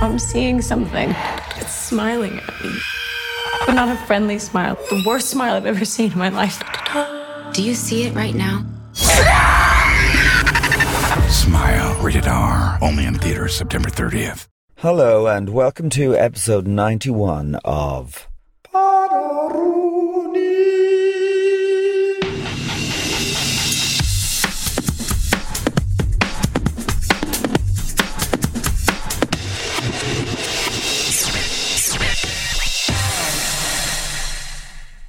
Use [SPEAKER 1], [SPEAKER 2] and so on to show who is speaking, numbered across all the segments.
[SPEAKER 1] I'm seeing something. It's smiling at me. But not a friendly smile. The worst smile I've ever seen in my life.
[SPEAKER 2] Do you see it right now?
[SPEAKER 3] Smile, rated R, only in theaters September 30th.
[SPEAKER 4] Hello, and welcome to episode 91 of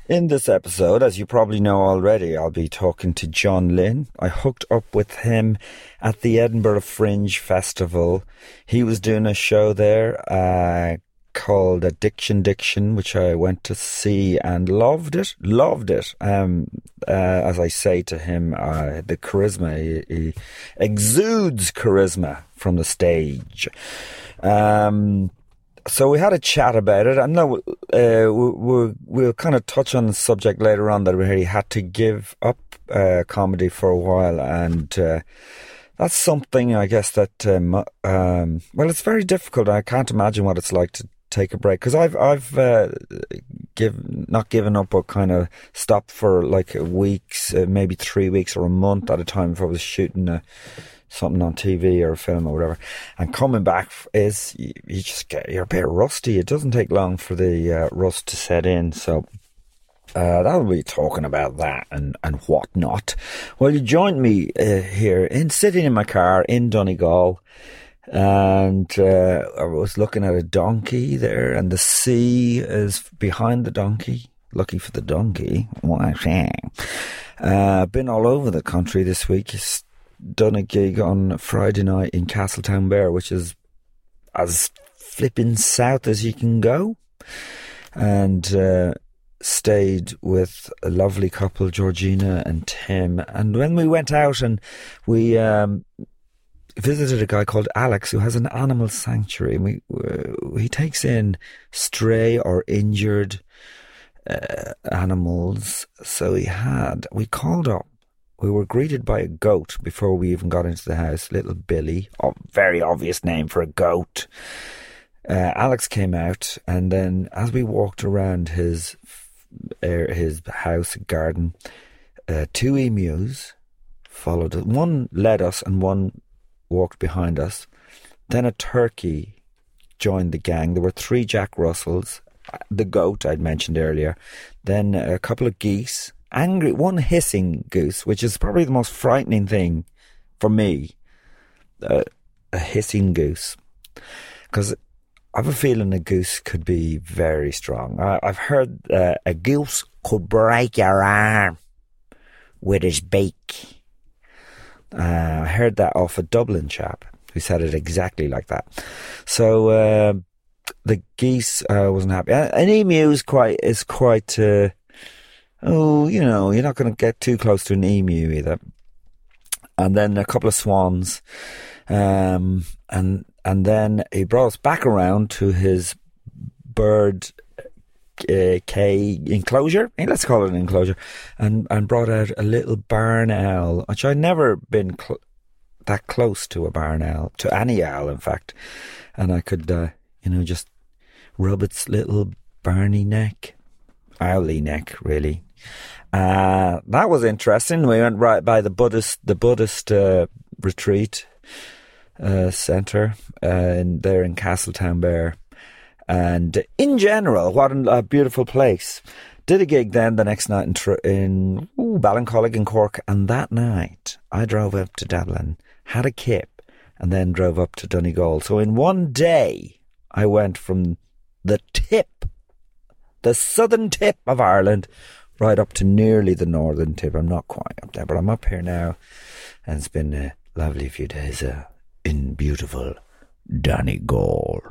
[SPEAKER 4] In this episode, as you probably know already, I'll be talking to John Lynn. I hooked up with him at the Edinburgh Fringe Festival. He was doing a show there uh, called Addiction Diction, which I went to see and loved it. Loved it. Um, uh, as I say to him, uh, the charisma, he, he, exudes charisma from the stage. Um, so we had a chat about it. I know uh, we'll, we'll kind of touch on the subject later on that he had to give up uh, comedy for a while, and uh, that's something I guess that um, um, well, it's very difficult. I can't imagine what it's like to take a break because I've I've uh, give not given up but kind of stopped for like weeks, uh, maybe three weeks or a month at a time if I was shooting a something on TV or a film or whatever, and coming back is you, you just get you're a bit rusty. It doesn't take long for the uh, rust to set in, so. Uh, that'll be talking about that and, and whatnot. Well, you joined me uh, here in sitting in my car in Donegal, and uh, I was looking at a donkey there, and the sea is behind the donkey. Lucky for the donkey. What uh, been all over the country this week. Done a gig on Friday night in Castletown Castletownbere, which is as flipping south as you can go, and uh, stayed with a lovely couple, Georgina and Tim. And when we went out and we um, visited a guy called Alex who has an animal sanctuary, and we uh, he takes in stray or injured. Uh, animals. So he had. We called up we were greeted by a goat before we even got into the house. Little Billy, oh, very obvious name for a goat. Uh, Alex came out, and then as we walked around his uh, his house garden, uh, two emus followed us. One led us, and one walked behind us. Then a turkey joined the gang. There were three Jack Russells, uh, the goat I'd mentioned earlier, then a couple of geese angry, one hissing goose, which is probably the most frightening thing for me. Uh, a hissing goose, because I have a feeling a goose could be very strong. I, have heard uh, a goose could break your arm with his beak. Uh, I heard that off a Dublin chap who said it exactly like that. So uh, the geese uh, wasn't happy. An emu is quite is quite uh, oh, you know, you're not going to get too close to an emu either. And then a couple of swans, um, and and then he brought us back around to his bird uh, K enclosure. Let's call it an enclosure, and and brought out a little barn owl, which I'd never been cl- that close to a barn owl, to any owl, in fact, and I could, uh, you know, just rub its little barny neck, owly neck, really, uh, that was interesting. We went right by the Buddhist, the Buddhist uh, retreat uh, center uh, in, there in Castletownbere, and in general, what a beautiful place. Did a gig then the next night in, in ooh, Ballincollig in Cork, and that night I drove up to Dublin, had a kip, and then drove up to Donegal. So in one day, I went from the tip, the southern tip of Ireland, right up to nearly the northern tip. I'm not quite up there, but I'm up here now, and it's been a lovely few days uh, in beautiful Donegal.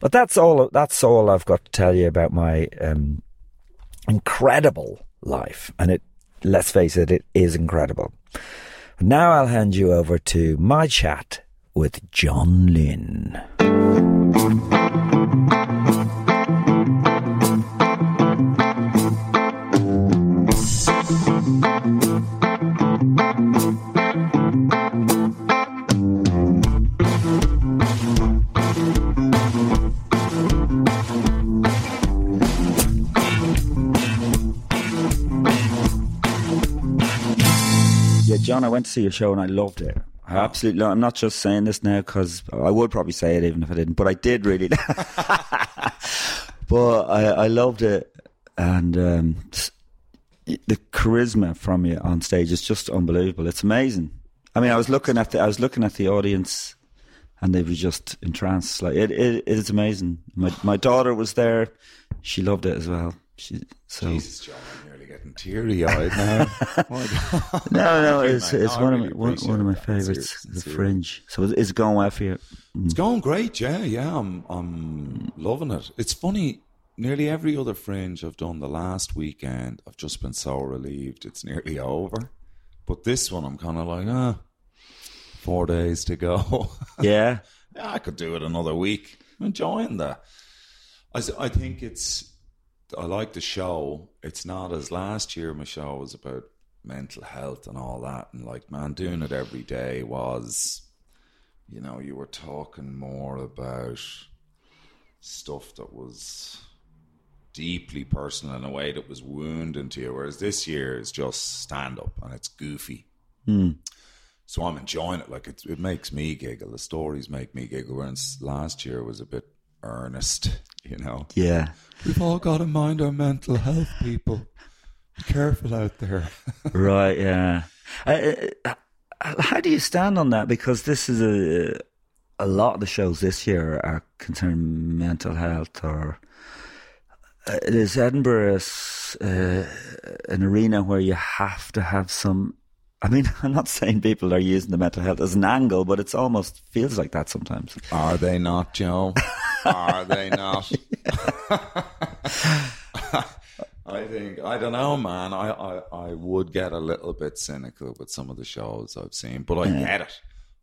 [SPEAKER 4] But that's all. That's all I've got to tell you about my um, incredible life, and it. Let's face it, it is incredible. Now I'll hand you over to my chat with John Lynn. Yeah, John, I went to see your show and I loved it. I absolutely. I'm not just saying this now because I would probably say it even if I didn't, but I did really. but I, I loved it, and um, the charisma from you on stage is just unbelievable. It's amazing. I mean, I was looking at the I was looking at the audience, and they were just entranced. Like it, it, it is amazing. My my daughter was there; she loved it as well. She so
[SPEAKER 5] Jesus, John, getting teary eyed now.
[SPEAKER 4] No, no, it's it's one
[SPEAKER 5] really
[SPEAKER 4] of my one, one of my favorites.
[SPEAKER 5] Serious-
[SPEAKER 4] The. Fringe. So it's going well for you.
[SPEAKER 5] It's going great, yeah, yeah. I'm I'm loving it. It's funny. Nearly every other fringe I've done the last weekend, I've just been so relieved it's nearly over. But this one, I'm kind of like, ah, four days to go.
[SPEAKER 4] Yeah.
[SPEAKER 5] yeah, I could do it another week. I'm enjoying that. I, I think it's, I like the show. It's not as last year, my show was about mental health and all that. And like, man, doing it every day was, you know, you were talking more about stuff that was deeply personal in a way that was wounding to you. Whereas this year is just stand up and it's goofy. Hmm. So I'm enjoying it. Like it, it makes me giggle. The stories make me giggle. Whereas last year was a bit earnest, you know.
[SPEAKER 4] Yeah.
[SPEAKER 5] We've all got to mind our mental health, people. Be careful out there.
[SPEAKER 4] Right. Yeah. Uh, uh, how do you stand on that? Because this is a a lot of the shows this year are concerned mental health or. Uh, is Edinburgh uh, an arena where you have to have some? I mean, I'm not saying people are using the mental health as an angle, but it's almost feels like that sometimes.
[SPEAKER 5] Are they not, Joe? Are they not? I think I don't know, man. I, I I would get a little bit cynical with some of the shows I've seen, but I get it.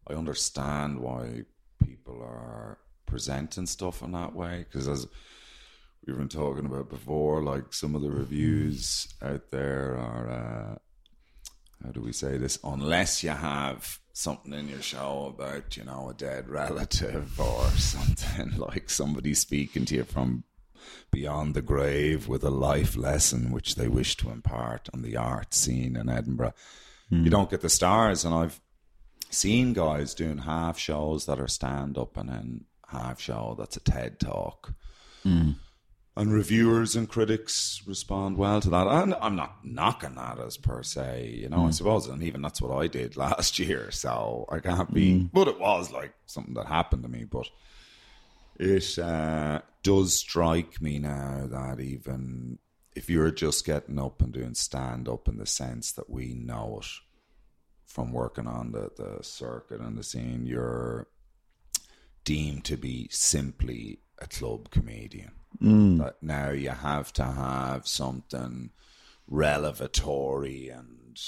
[SPEAKER 5] I understand why people are presenting stuff in that way because as we've been talking about before, like some of the reviews out there are. Uh, how do we say this? Unless you have something in your show about, you know, a dead relative or something like somebody speaking to you from beyond the grave with a life lesson which they wish to impart on the art scene in Edinburgh, you don't get the stars. And I've seen guys doing half shows that are stand up and then half show that's a TED talk mm. And reviewers and critics respond well to that. And I'm not knocking that as per se, you know, I suppose, and even that's what I did last year. So I can't be, but it was like something that happened to me. But it uh, does strike me now that even if you're just getting up and doing stand up in the sense that we know it from working on the, the circuit and the scene, you're deemed to be simply a club comedian. Mm. That now you have to have something revelatory and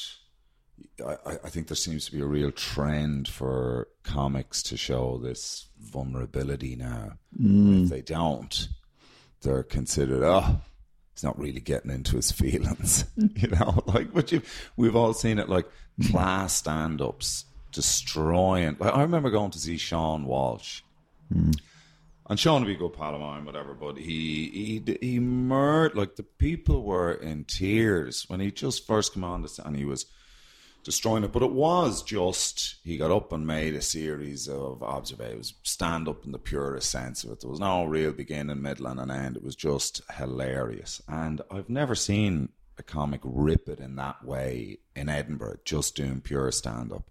[SPEAKER 5] I, I- think there seems to be a real trend for comics to show this vulnerability now. If mm. they don't, they're considered, oh, he's not really getting into his feelings. you know, like, but you, we've all seen it like class stand ups destroying. Like, I remember going to see Sean Walsh. Mm. And Sean would be good pal of mine, whatever. But he he he murdered like the people were in tears when he just first came on this, and he was destroying it. But it was just he got up and made a series of observations. Stand up in the purest sense of it. There was no real beginning, middle, and an end. It was just hilarious. And I've never seen a comic rip it in that way in Edinburgh, just doing pure stand up.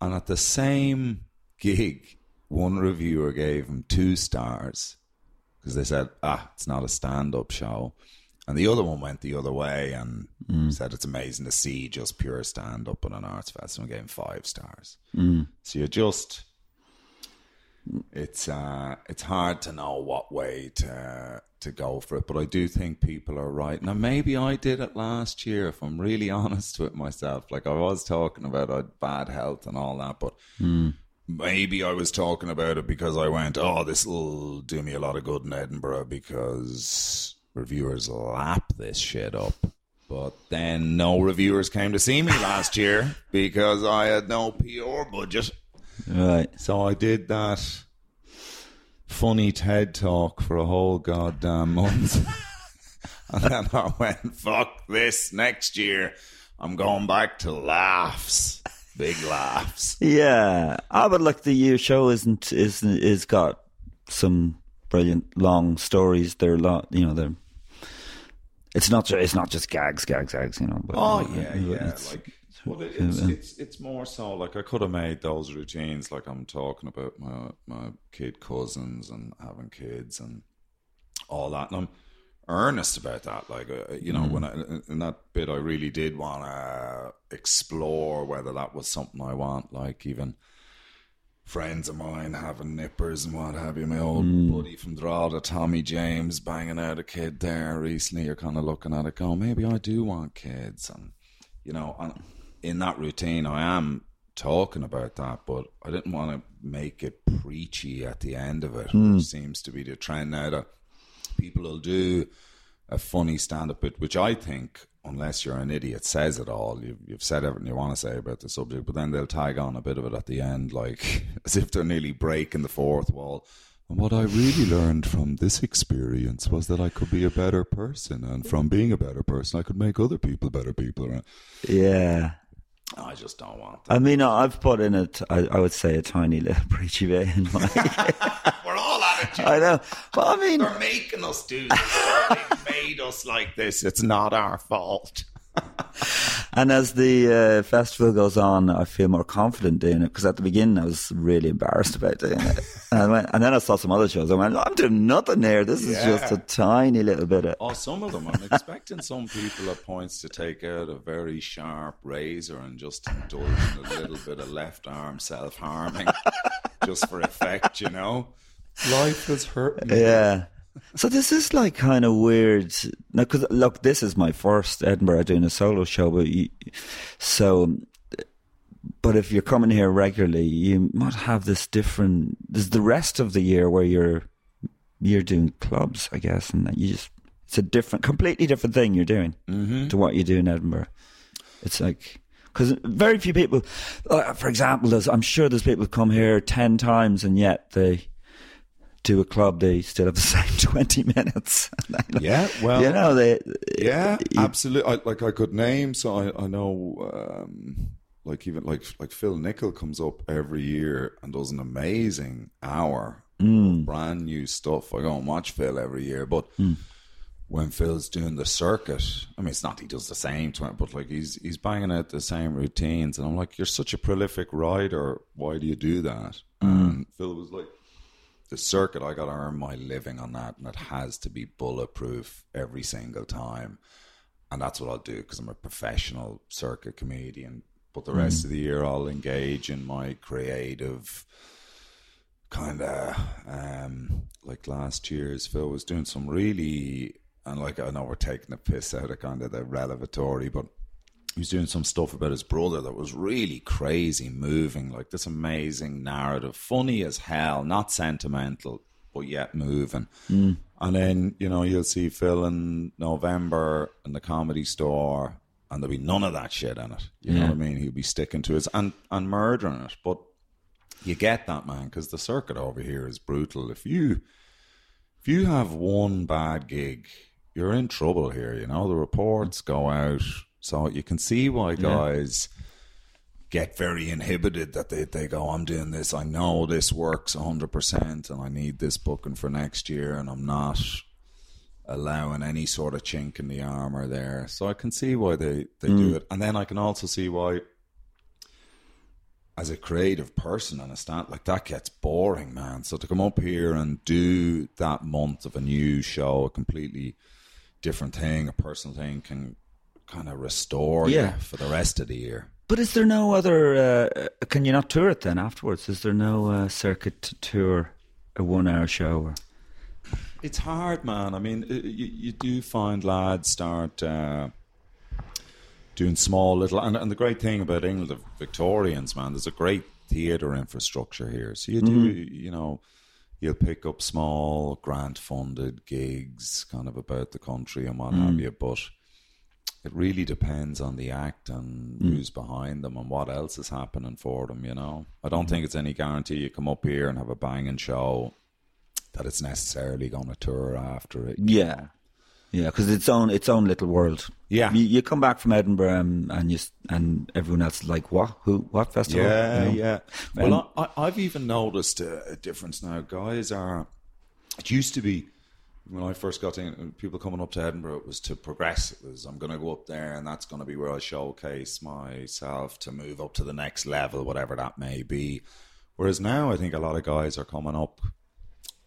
[SPEAKER 5] And at the same gig, one reviewer gave him two stars because they said, ah, it's not a stand up show. And the other one went the other way and said it's amazing to see just pure stand up on an arts festival and gave him five stars. So you're just, it's uh, it's hard to know what way to to go for it. But I do think people are right. Now maybe I did it last year, if I'm really honest with myself. Like I was talking about uh, bad health and all that, but maybe I was talking about it because I went, oh, this will do me a lot of good in Edinburgh because reviewers lap this shit up. But then no reviewers came to see me last year because I had no PR budget.
[SPEAKER 4] Right.
[SPEAKER 5] So I did that funny TED talk for a whole goddamn month. and then I went, fuck this. Next year, I'm going back to laughs. Big laughs.
[SPEAKER 4] Yeah. Ah, but look, the year show isn't isn't is got some brilliant long stories. They're a lot, you know. They're. It's not. It's not just gags, gags, gags. You know. But,
[SPEAKER 5] Oh
[SPEAKER 4] uh,
[SPEAKER 5] yeah,
[SPEAKER 4] but
[SPEAKER 5] yeah.
[SPEAKER 4] it's-
[SPEAKER 5] Like, well, it's it's it's more so like I could have made those routines. Like I'm talking about my my kid cousins and having kids and all that, and I'm earnest about that. Like uh, uh you know, when hmm. I uh, uh, in that bit, I really did want to explore whether that was something I want. Like even friends of mine having nippers and what have you. My old hmm. buddy from Drogheda, Tommy James, banging out a kid there recently. You're kind of looking at it, going, maybe I do want kids, and you know, and in that routine, I am talking about that, but I didn't want to make it preachy at the end of it, which hmm. seems to be the trend now that people will do a funny stand-up bit, which I think, unless you're an idiot, says it all. You've, you've said everything you want to say about the subject, but then they'll tag on a bit of it at the end, like as if they're nearly breaking the fourth wall. And what I really learned from this experience was that I could be a better person, and from being a better person, I could make other people better people.
[SPEAKER 4] yeah.
[SPEAKER 5] I just don't want that.
[SPEAKER 4] I mean, I've put in a, t- I, I would say a tiny little preachy bit in my.
[SPEAKER 5] We're all.
[SPEAKER 4] I know, but I mean,
[SPEAKER 5] They're making us do this. They made us like this. It's not our fault.
[SPEAKER 4] And as the uh, festival goes on, I feel more confident doing it because at the beginning I was really embarrassed about doing it. and, I went, and then I saw some other shows. I went, I'm doing nothing here. This is just a tiny little bit of.
[SPEAKER 5] Oh, some of them. I'm expecting some people at points to take out a very sharp razor and just indulge in a little bit of left arm self harming just for effect, you know? Life is hurting. me.
[SPEAKER 4] Yeah. So this is like kind of weird. Now, because look, this is my first Edinburgh doing a solo show, but you, so, but if you're coming here regularly, you might have this different. There's the rest of the year where you're you're doing clubs, I guess, and that you just it's a different, completely different thing you're doing to what you do in Edinburgh. It's like. Because very few people, uh, for example, there's, I'm sure there's people who come here 10 times and yet they, to a club, they still have the same 20 minutes.
[SPEAKER 5] Yeah, well,
[SPEAKER 4] you know, they,
[SPEAKER 5] Yeah,
[SPEAKER 4] you-
[SPEAKER 5] absolutely. I, like I could name, so I, I know, um, like even like like Phil Nichol comes up every year and does an amazing hour of hmm. brand new stuff. I go and watch Phil every year, but hmm. when Phil's doing the circuit, I mean, it's not he does the same, but like he's he's banging out the same routines, and I'm like, you're such a prolific rider. Why do you do that? Hmm. And Phil was like, the circuit, I got to earn my living on that, and it has to be bulletproof every single time. And that's what I'll do because I'm a professional circuit comedian. But the rest of the year, I'll engage in my creative kind of um, like last year's Phil was doing some really, and like I know we're taking a piss out of kind of the revelatory, but he was doing some stuff about his brother that was really crazy, moving, like this amazing narrative, funny as hell, not sentimental, but yet moving. Mm. And then, you know, you'll see Phil in November in the comedy store, and there'll be none of that shit in it. You know what I mean? He'll be sticking to his and, and murdering it. But you get that, man, because the circuit over here is brutal. If you if you have one bad gig, you're in trouble here. You know the reports go out, so you can see why guys get very inhibited. That they they go, I'm doing this. I know this works 100, percent and I need this booking for next year, and I'm not allowing any sort of chink in the armor there. So I can see why they they do mm. it, and then I can also see why as a creative person and a stand like that gets boring, man. So to come up here and do that month of a new show, a completely different thing, a personal thing, can kind of restore
[SPEAKER 4] Yeah.
[SPEAKER 5] you for the rest of the year.
[SPEAKER 4] But is there no other? Uh, can you not tour it then afterwards? Is there no uh, circuit to tour a one-hour show? Or?
[SPEAKER 5] It's hard, man. I mean, you, you do find lads start uh, doing small little, and, and the great thing about England, the Victorians, man, there's a great theatre infrastructure here. So you do,
[SPEAKER 4] Mm-hmm.
[SPEAKER 5] you know, you'll pick up small grant-funded gigs, kind of about the country and what
[SPEAKER 4] Mm.
[SPEAKER 5] have you, but. It really depends on the act and
[SPEAKER 4] Mm.
[SPEAKER 5] who's behind them and what else is happening for them, you know. I don't think it's any guarantee you come up here and have a banging show that it's necessarily going to tour after it.
[SPEAKER 4] Yeah, yeah, because its own its own little world.
[SPEAKER 5] Yeah.
[SPEAKER 4] you, you come back from Edinburgh um, and you and everyone else is like, what? Who? What festival?
[SPEAKER 5] Yeah,
[SPEAKER 4] You know?
[SPEAKER 5] yeah.
[SPEAKER 4] And-
[SPEAKER 5] Well, I, I've even noticed a, a difference now. Guys are. It used to be when I first got in, people coming up to Edinburgh. It was to progress. It was I'm going to go up there, and that's going to be where I showcase myself to move up to the next level, whatever that may be. Whereas now, I think a lot of guys are coming up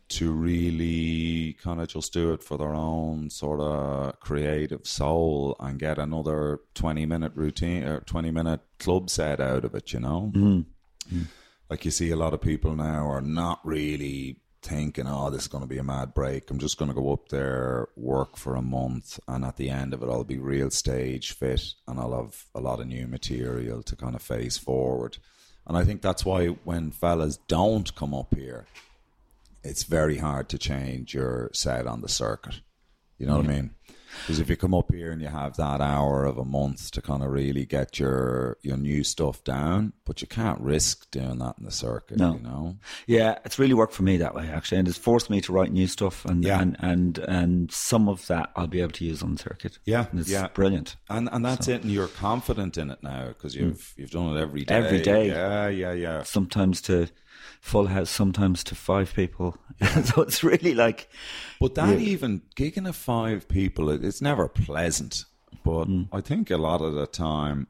[SPEAKER 5] to really kind of just do it for their own sort of creative soul and get another 20 minute routine or 20 minute club set out of it, you know? Mm-hmm. Like you see a lot of people now are not really thinking, oh, this is going to be a mad break. I'm just going to go up there, work for a month, and at the end of it, I'll be real stage fit and I'll have a lot of new material to kind of face forward. And I think that's why when fellas don't come up here, it's very hard to change your set on the circuit. You know what I mean? Because if you come up here and you have that hour of a month to kind of really get your your new stuff down, but you can't risk doing that in the circuit.
[SPEAKER 4] No.
[SPEAKER 5] You know?
[SPEAKER 4] Yeah, it's really worked for me that way actually, and it's forced me to write new stuff, and
[SPEAKER 5] Yeah.
[SPEAKER 4] and and and some of that I'll be able to use on the circuit.
[SPEAKER 5] Yeah,
[SPEAKER 4] and it's
[SPEAKER 5] yeah.
[SPEAKER 4] brilliant.
[SPEAKER 5] And and that's it. And you're confident in it now because hmm. you've you've done it every day.
[SPEAKER 4] Every day.
[SPEAKER 5] Yeah, yeah, yeah.
[SPEAKER 4] Sometimes to full house, sometimes to five people. so it's really like,
[SPEAKER 5] But that even gigging of five people, it, it's never pleasant. But mm. I think a lot of the time,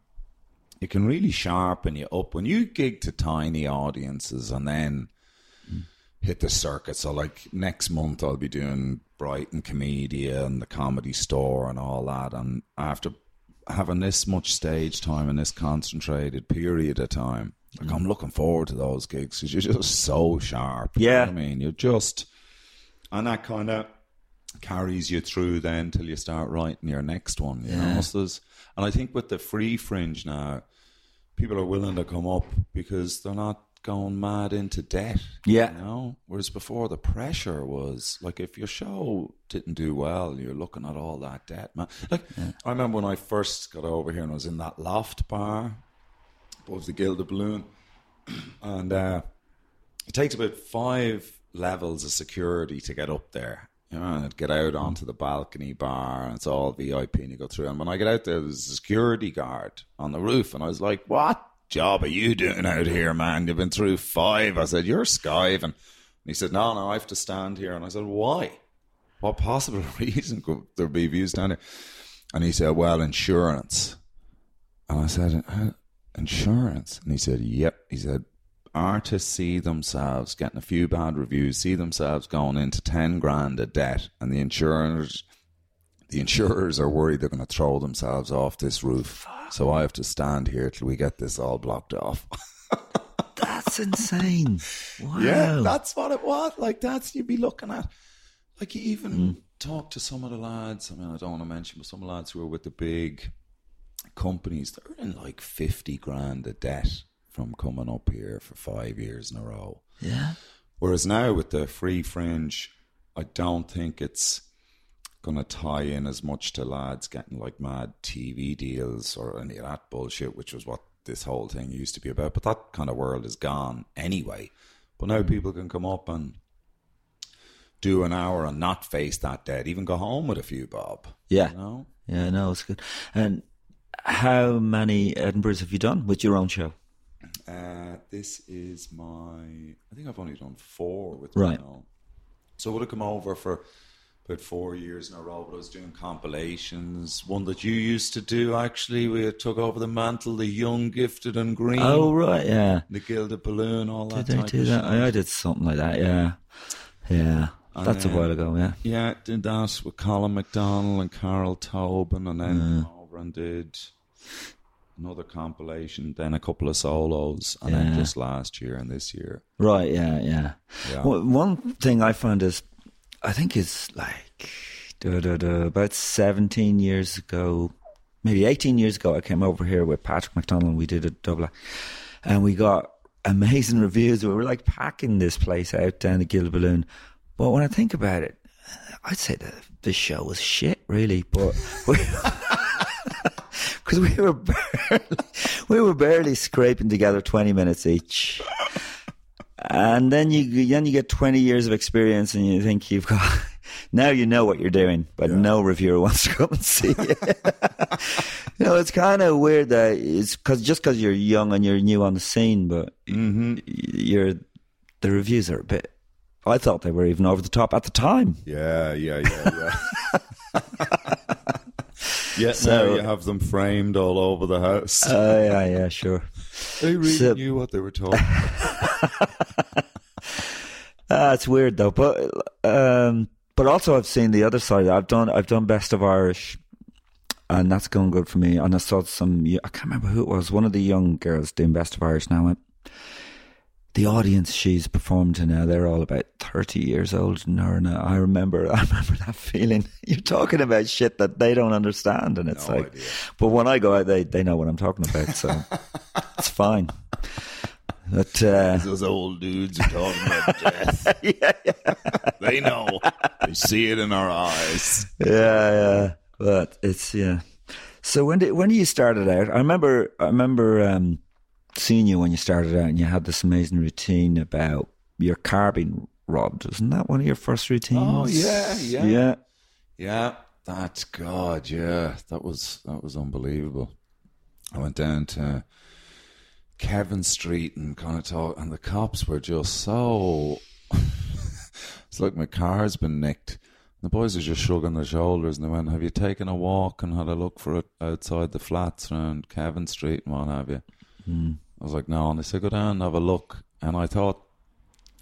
[SPEAKER 5] it can really sharpen you up when you gig to tiny audiences and then mm. hit the circuit. So, like next month, I'll be doing Brighton Komedia and the Comedy Store and all that. And after having this much stage time in this concentrated period of time, like I'm looking forward to those gigs because you're just so sharp. You know
[SPEAKER 4] Yeah.
[SPEAKER 5] I mean, you're just and that kind of carries you through then till you start writing your next one. You know, so and I think with the free fringe now, people are willing to come up because they're not going mad into debt.
[SPEAKER 4] Yeah.
[SPEAKER 5] you know. Whereas before, the pressure was like if your show didn't do well, you're looking at all that debt, man. Like I remember when I first got over here and I was in that loft bar above the Gilded Balloon, and uh, it takes about five levels of security to get up there. You know, and get out onto the balcony bar, and it's all VIP, and you go through. And when I get out there, there's a security guard on the roof, and I was like, "What job are you doing out here, man? You've been through five. I said, "You're skiving." And he said, "No, no, I have to stand here." And I said, "Why? What possible reason could there be views down here?" And he said, "Well, insurance." And I said, "Uh, insurance? And he said, yep. He said, artists see themselves getting a few bad reviews, see themselves going into 10 grand of debt, and the insurers, the insurers are worried they're going to throw themselves off this roof. So I have to stand here till we get this all blocked off.
[SPEAKER 4] that's insane. Wow.
[SPEAKER 5] Yeah, that's what it was. Like that's you'd be looking at. Like you even hmm. talk to some of the lads. I mean, I don't want to mention, but some lads who are with the big companies, they're in like fifty grand of debt from coming up here for five years in a row.
[SPEAKER 4] yeah.
[SPEAKER 5] Whereas now with the free fringe, I don't think it's going to tie in as much to lads getting like mad TV deals or any of that bullshit, which was what this whole thing used to be about. But that kind of world is gone anyway. But now mm. people can come up and do an hour and not face that debt, even go home with a few bob.
[SPEAKER 4] Yeah.
[SPEAKER 5] You know?
[SPEAKER 4] Yeah, no, it's good. And how many Edinburghs have you done with your own show?
[SPEAKER 5] Uh, this is my. I think I've only done four with
[SPEAKER 4] Right.
[SPEAKER 5] my own. So I would have come over for about four years in a row, but I was doing compilations. One that you used to do actually. We took over the mantle, the young, gifted, and green.
[SPEAKER 4] Oh, right, yeah.
[SPEAKER 5] the gilded balloon, all that.
[SPEAKER 4] Did I do that? I, I did something like that, yeah. Yeah. That's a while ago, yeah.
[SPEAKER 5] Yeah, did that with Colin McDonald and Carol Tobin, and then came over and did another compilation, then a couple of solos, and then just last year and this year.
[SPEAKER 4] Right, yeah, yeah.
[SPEAKER 5] Yeah.
[SPEAKER 4] Well, one thing I found is, I think it's like da, da, da, about 17 years ago, maybe 18 years ago, I came over here with Patrick McDonald. and We did a double and we got amazing reviews. We were like packing this place out down the Gilded Balloon. But when I think about it, I'd say that the show was shit, really. But because we were barely, we were barely scraping together 20 minutes each. And then you then you get 20 years of experience and you think you've got now you know what you're doing, but no reviewer wants to come and see you. you know, it's kind of weird that it's cause just because you're young and you're new on the scene, but mm-hmm. you're the reviews are a bit. I thought they were even over the top at the time.
[SPEAKER 5] Yeah, yeah, yeah, yeah. Yeah,
[SPEAKER 4] So-
[SPEAKER 5] now you have them framed all over the house.
[SPEAKER 4] Oh yeah, yeah, sure.
[SPEAKER 5] they really
[SPEAKER 4] so-
[SPEAKER 5] knew what they were talking.
[SPEAKER 4] Ah, it's weird though, but um, but also I've seen the other side. I've done I've done best of Irish, and that's going good for me. And I saw some. I can't remember who it was. One of the young girls doing best of Irish now. went, The audience she's performed to now, they're all about thirty years old. And I remember, I remember that feeling. You're talking about shit that they don't understand, and it's
[SPEAKER 5] No
[SPEAKER 4] like,
[SPEAKER 5] idea.
[SPEAKER 4] but when I go out, they they know what I'm talking about, so it's fine. But uh,
[SPEAKER 5] Those old dudes are talking about death. They know. They see it in our eyes.
[SPEAKER 4] yeah, yeah. But it's yeah. So when did when you started out? I remember I remember um, seeing you when you started out, and you had this amazing routine about your car being robbed. Wasn't that one of your first routines?
[SPEAKER 5] Oh, yeah, yeah.
[SPEAKER 4] yeah.
[SPEAKER 5] Yeah, that's God. Yeah, that was that was unbelievable. I went down to Kevin Street and kind of talk, and the cops were just so. it's like my car's been nicked. The boys are just shrugging their shoulders and they went, "Have you taken a walk and had a look for it outside the flats around Kevin Street and what have you?" Hmm. I was like, "No," and they said, "Go down and have a look." And I thought,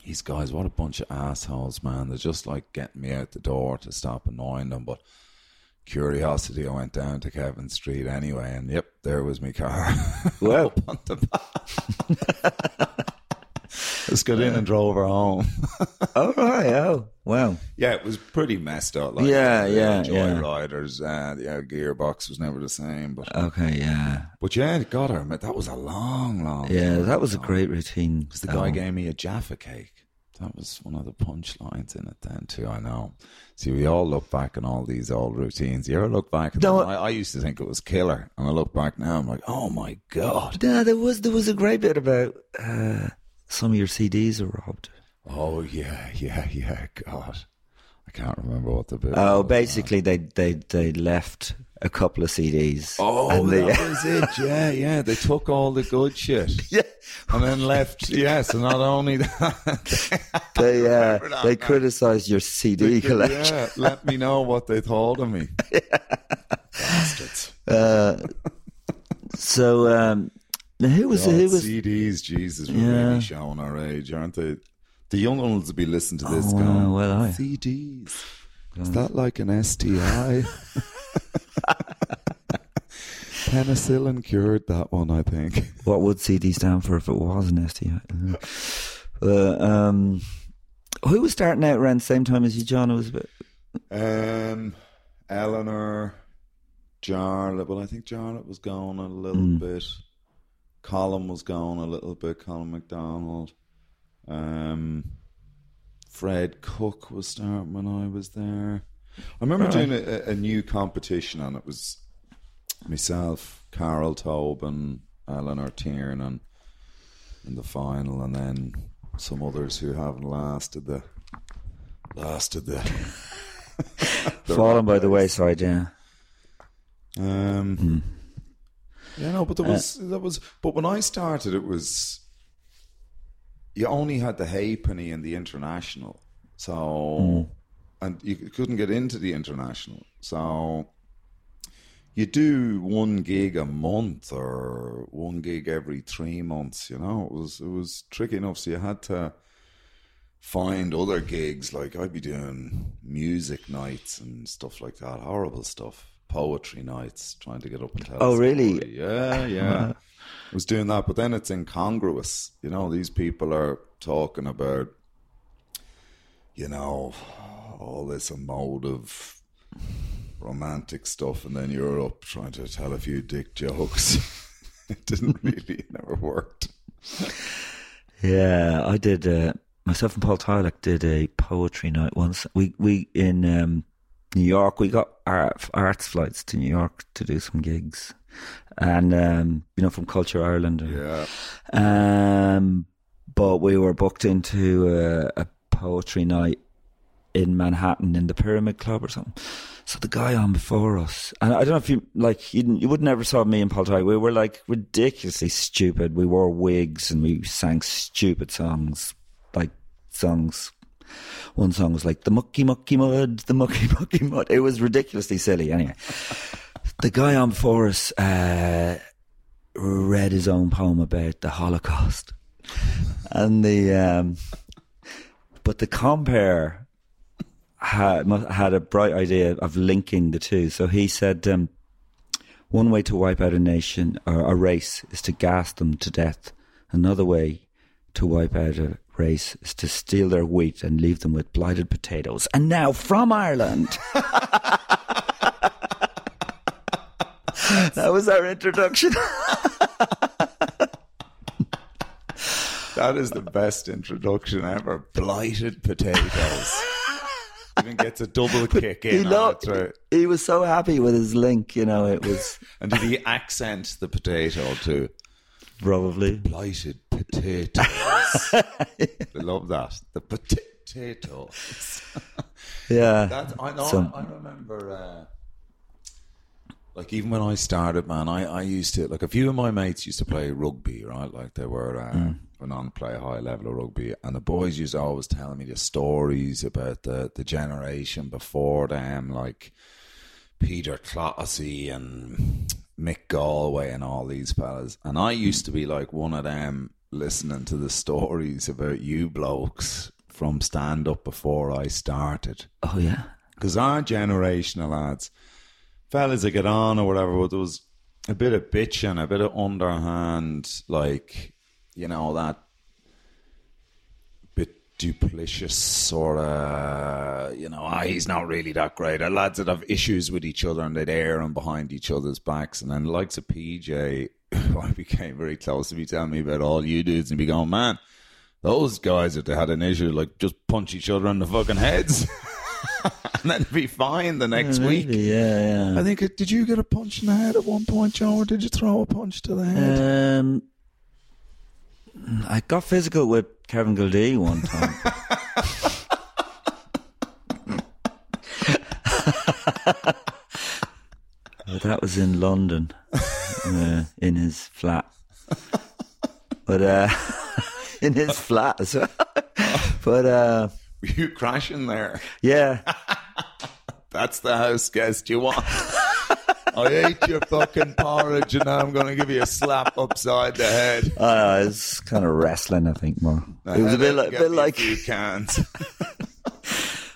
[SPEAKER 5] these guys, what a bunch of assholes, man. They're just like getting me out the door to stop annoying them. But curiosity, I went down to Kevin Street anyway, and yep, there was my car. Up on the back. Just got in and drove her home.
[SPEAKER 4] Oh right. Oh wow.
[SPEAKER 5] yeah, it was pretty messed up. Like,
[SPEAKER 4] Yeah,
[SPEAKER 5] the
[SPEAKER 4] yeah, yeah.
[SPEAKER 5] Joyriders, uh, yeah, gearbox was never the same. But
[SPEAKER 4] Okay. Yeah.
[SPEAKER 5] but yeah, it got her. man. That was a long, long.
[SPEAKER 4] Yeah. That was a great routine.
[SPEAKER 5] Because the guy gave me a Jaffa cake. That was one of the punchlines in it then too. I know. See, we all look back on all these old routines. You ever look back?
[SPEAKER 4] No.
[SPEAKER 5] I, I used to think it was killer, and I look back now. I'm like, oh my god.
[SPEAKER 4] Yeah, there was there was a great bit about uh, some of your CDs were robbed.
[SPEAKER 5] Oh yeah, yeah, yeah. God, I can't remember what the bit.
[SPEAKER 4] Oh, basically they they they left a couple of CDs.
[SPEAKER 5] Oh,
[SPEAKER 4] and they,
[SPEAKER 5] that was it. Yeah, yeah. They took all the good shit.
[SPEAKER 4] yeah,
[SPEAKER 5] And then left. Yes, and not only that,
[SPEAKER 4] they uh,
[SPEAKER 5] that
[SPEAKER 4] they
[SPEAKER 5] now.
[SPEAKER 4] criticised your CD collection.
[SPEAKER 5] yeah, let me know what they thought of me. Bastards.
[SPEAKER 4] Uh, so um, who was
[SPEAKER 5] God,
[SPEAKER 4] who was
[SPEAKER 5] CDs, Jesus, we're
[SPEAKER 4] Yeah.
[SPEAKER 5] really showing our age, aren't they? The young ones will be listening to this
[SPEAKER 4] Oh,
[SPEAKER 5] going,
[SPEAKER 4] well, I-
[SPEAKER 5] CDs. Is that like an STI? Penicillin cured that one, I think.
[SPEAKER 4] what would CD stand for if it was an STI? Uh, um, who was starting out around the same time as you, John? It was a bit,
[SPEAKER 5] Um, Eleanor, Jarlath. Well, I think Jarlath was going a little
[SPEAKER 4] Mm.
[SPEAKER 5] bit. Colin was gone a little bit. Colin McDonald. Um, Fred Cooke was starting when I was there. I remember doing a, a new competition, and it was myself, Carol Tobin, Eleanor Tiernan and in the final, and then some others who haven't lasted the lasted the
[SPEAKER 4] fallen by the wayside. Yeah,
[SPEAKER 5] Um, Yeah, no, but there uh, was that was. But when I started, it was you only had the halfpenny and the international, so mm. and you couldn't get into the international, so you do one gig a month or one gig every three months. You know, it was it was tricky enough. So you had to find other gigs. Like I'd be doing music nights and stuff like that. Horrible stuff. Poetry nights, trying to get up and tell.
[SPEAKER 4] Oh, really?
[SPEAKER 5] story. Yeah, yeah. I was doing that, but then it's incongruous. You know, these people are talking about, you know, all this emotive, romantic stuff, and then you're up trying to tell a few dick jokes. it didn't really, it never worked.
[SPEAKER 4] Yeah, I did. Uh, myself and Paul Tyler did a poetry night once. We we in um, New York. We got art, arts flights to New York to do some gigs, and um, you know from Culture Ireland.
[SPEAKER 5] Yeah.
[SPEAKER 4] Um, but we were booked into a, a poetry night in Manhattan in the Pyramid Club or something. So the guy on before us, and I don't know if you like, you, you would never saw me and Paul Tyler. We were like ridiculously stupid. We wore wigs and we sang stupid songs, like songs. One song was like the mucky mucky mud, the mucky mucky mud. It was ridiculously silly. Anyway, the guy on before us uh, read his own poem about the Holocaust, and the um, but the compère had had a bright idea of linking the two. So he said, um, one way to wipe out a nation or a race is to gas them to death. Another way to wipe out a race is to steal their wheat and leave them with blighted potatoes. And now from Ireland. that was our introduction.
[SPEAKER 5] That is the best introduction ever. Blighted potatoes. Even gets a double kick
[SPEAKER 4] he,
[SPEAKER 5] in on
[SPEAKER 4] loved,
[SPEAKER 5] it.
[SPEAKER 4] He was so happy with his link, you know, it was
[SPEAKER 5] And did he accent the potato too?
[SPEAKER 4] probably.
[SPEAKER 5] blighted potatoes? I love that. The potatoes.
[SPEAKER 4] Yeah.
[SPEAKER 5] That I know.
[SPEAKER 4] So-
[SPEAKER 5] I remember. Uh, like even when I started, man, I, I used to like a few of my mates used to play rugby, right? Like they were uh, went on to play a high level of rugby, and the boys used to always tell me the stories about the the generation before them, like Peter Clotty and Mick Galwey and all these fellas. And I used to be like one of them listening to the stories about you blokes from stand up before I started.
[SPEAKER 4] Oh, yeah.
[SPEAKER 5] Because our generation of lads, fellas that get on or whatever, but there was a bit of bitching, a bit of underhand, like, you know, that bit duplicitous sort of, you know, ah, he's not really that great. Uh, lads that have issues with each other and they'd air and behind each other's backs. And then the likes of PJ, I became very close to be telling me about all you dudes and be going, man, those guys, if they had an issue, like just punch each other in the fucking heads. and then be fine the next week.
[SPEAKER 4] Maybe, yeah, yeah.
[SPEAKER 5] I think, did you get a punch in the head at one point, Joe, or did you throw a punch to the head?
[SPEAKER 4] Um, I got physical with Kevin Gildea one time. That was in London, uh, in his flat. But uh, in his flat as well. But uh,
[SPEAKER 5] Were you crashing there?
[SPEAKER 4] yeah,
[SPEAKER 5] That's the house guest you want. I ate your fucking porridge and now I'm going to give you a slap upside the head.
[SPEAKER 4] uh, it's kind of wrestling. I think more. It was a bit like,
[SPEAKER 5] Get
[SPEAKER 4] bit like
[SPEAKER 5] you can't.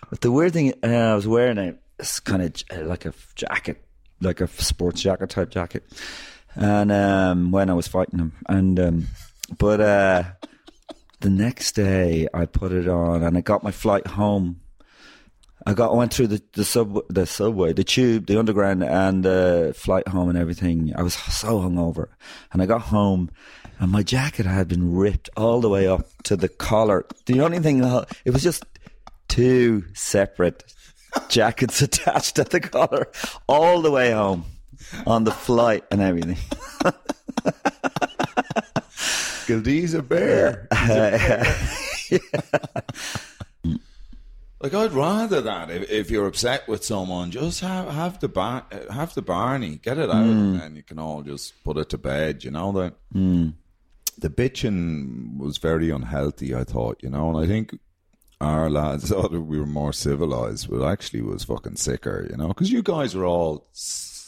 [SPEAKER 4] But the weird thing, uh, I was wearing a it's kind of like a jacket, like a sports jacket type jacket, and um, when I was fighting him, and um, but uh, the next day I put it on, and I got my flight home. I got went through the the sub the subway, the tube, the underground, and the flight home and everything. I was so hungover, and I got home, and my jacket had been ripped all the way up to the collar. The only thing it was just two separate jackets attached at the collar all the way home on the flight and everything.
[SPEAKER 5] Gildea's a bear. Like I'd rather that if, if you're upset with someone, just have have the bar, have the Barney, get it out, mm. and you can all just put it to bed. You know that mm. the bitching was very unhealthy. I thought, you know, and I think our lads thought that we were more civilized, but actually was fucking sicker. You know, because you guys were all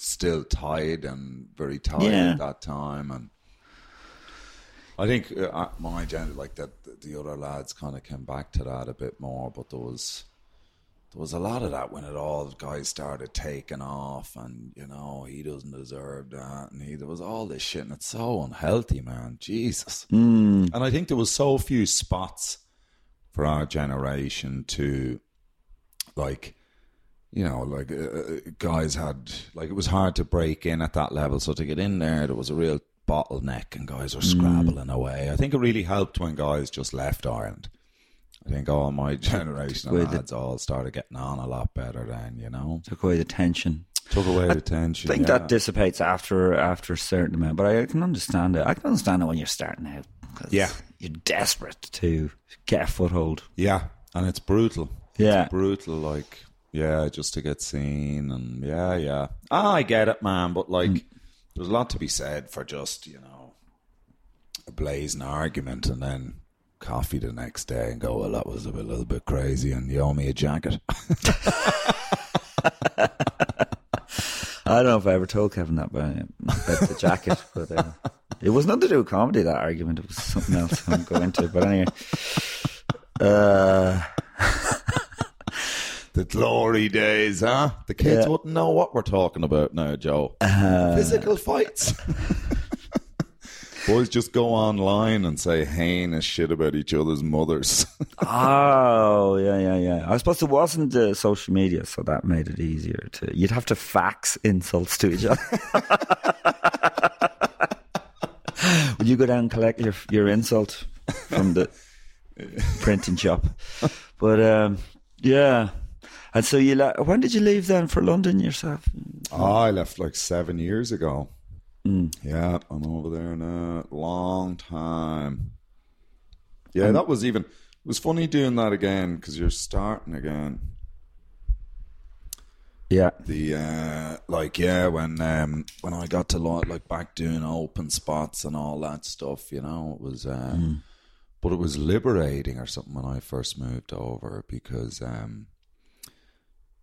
[SPEAKER 5] still tied and very tired
[SPEAKER 4] Yeah.
[SPEAKER 5] at that time, and I think uh, my gender, like that, the other lads kind of came back to that a bit more, but there was there was a lot of that when it all guys started taking off, and you know he doesn't deserve that, and he there was all this shit, and it's so unhealthy, man. Jesus, mm. and I think there was so few spots for our generation to like you know, like uh, uh, guys had like it was hard to break in at that level. So to get in there, there was a real bottleneck, and guys were scrabbling mm. away. I think it really helped when guys just left Ireland. I think all my generation of lads the, all started getting on a lot better then. You know,
[SPEAKER 4] took away the tension.
[SPEAKER 5] Took away I the tension.
[SPEAKER 4] I think
[SPEAKER 5] yeah.
[SPEAKER 4] that dissipates after after a certain amount, but I can understand it. I can understand it when you're starting out.
[SPEAKER 5] Yeah,
[SPEAKER 4] you're desperate to get a foothold.
[SPEAKER 5] Yeah, and it's brutal.
[SPEAKER 4] Yeah,
[SPEAKER 5] it's brutal. Like yeah, just to get seen and yeah, yeah. Ah, I get it, man. But like, mm. there's a lot to be said for just you know a blazing argument and then coffee the next day and go, well, that was a, bit, a little bit crazy, and you owe me a jacket.
[SPEAKER 4] I don't know if I ever told Kevin that about, about the jacket, but uh, it was nothing to do with comedy. That argument, it was something else. I won't go into. But anyway, uh,
[SPEAKER 5] glory days, huh? The kids yeah. wouldn't know what we're talking about now, Joe. Uh, Physical fights. Boys just go online and say heinous shit about each other's mothers.
[SPEAKER 4] oh, yeah, yeah, yeah. I suppose it wasn't uh, social media, so that made it easier to. You'd have to fax insults to each other. Would you go down and collect your your insult from the printing shop? But um, yeah, and so you, la- when did you leave then for London yourself?
[SPEAKER 5] Oh, I left like seven years ago. Mm. Yeah, I'm over there now. Long time. Yeah, um, that was even. It was funny doing that again because you're starting again.
[SPEAKER 4] Yeah.
[SPEAKER 5] The uh like yeah when um when I got to like back doing open spots and all that stuff, you know, it was uh mm. but it was liberating or something when I first moved over because um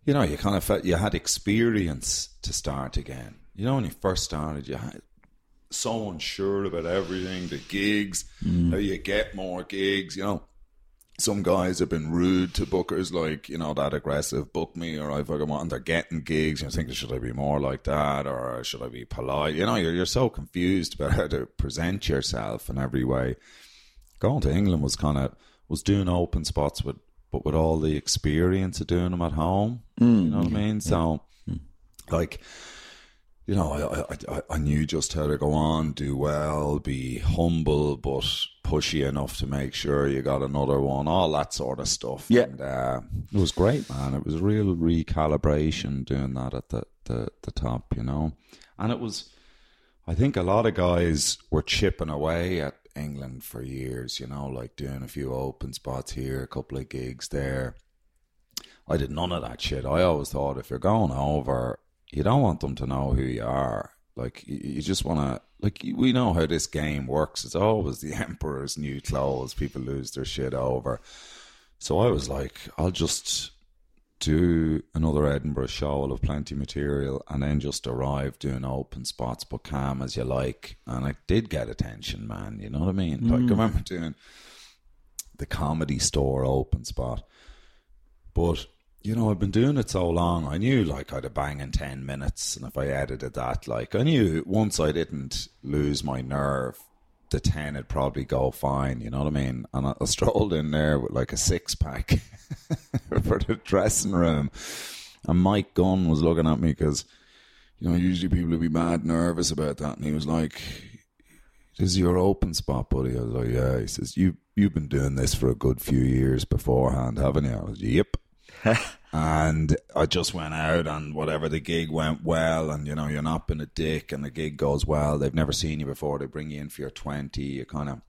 [SPEAKER 5] you know, you kind of felt you had experience to start again. You know, when you first started, you had so unsure about everything, the gigs, mm. how you get more gigs, you know. Some guys have been rude to bookers, like, you know, that aggressive, book me, or I fucking want, and they're getting gigs. You think, should I be more like that, or should I be polite? You know, you're, you're so confused about how to present yourself in every way. Going to England was kind of, was doing open spots with but with all the experience of doing them at home, mm, you know what yeah, I mean? So, mm. like, you know, I, I, I knew just how to go on, do well, be humble, but pushy enough to make sure you got another one, all that sort of stuff.
[SPEAKER 4] Yeah.
[SPEAKER 5] And, uh, it was great, man. It was a real recalibration doing that at the, the, the top, you know? And it was, I think a lot of guys were chipping away at England for years, you know, like doing a few open spots here, a couple of gigs there. I did none of that shit. I always thought if you're going over, you don't want them to know who you are. Like, you just want to, like, we know how this game works. It's always the emperor's new clothes. People lose their shit over. So I was like, I'll just do another Edinburgh show. I'll have plenty of material, and then just arrive doing open spots, but calm as you like. And I did get attention, man. You know what I mean? Mm. Like I remember doing the comedy store open spot, but you know I've been doing it so long. I knew like I'd a bang in ten minutes, and if I edited that, like I knew once I didn't lose my nerve the 10 would probably go fine, you know what I mean? And I, I strolled in there with like a six pack for the dressing room. And Mike Gunn was looking at me because, you know, usually people would be mad nervous about that. And he was like, This is your open spot, buddy. I was like, Yeah. He says, you, You've been doing this for a good few years beforehand, haven't you? I was, Yep. and I just went out and whatever the gig went well and you know you're not being a dick and the gig goes well. They've never seen you before. They bring you in for your 20 you kind of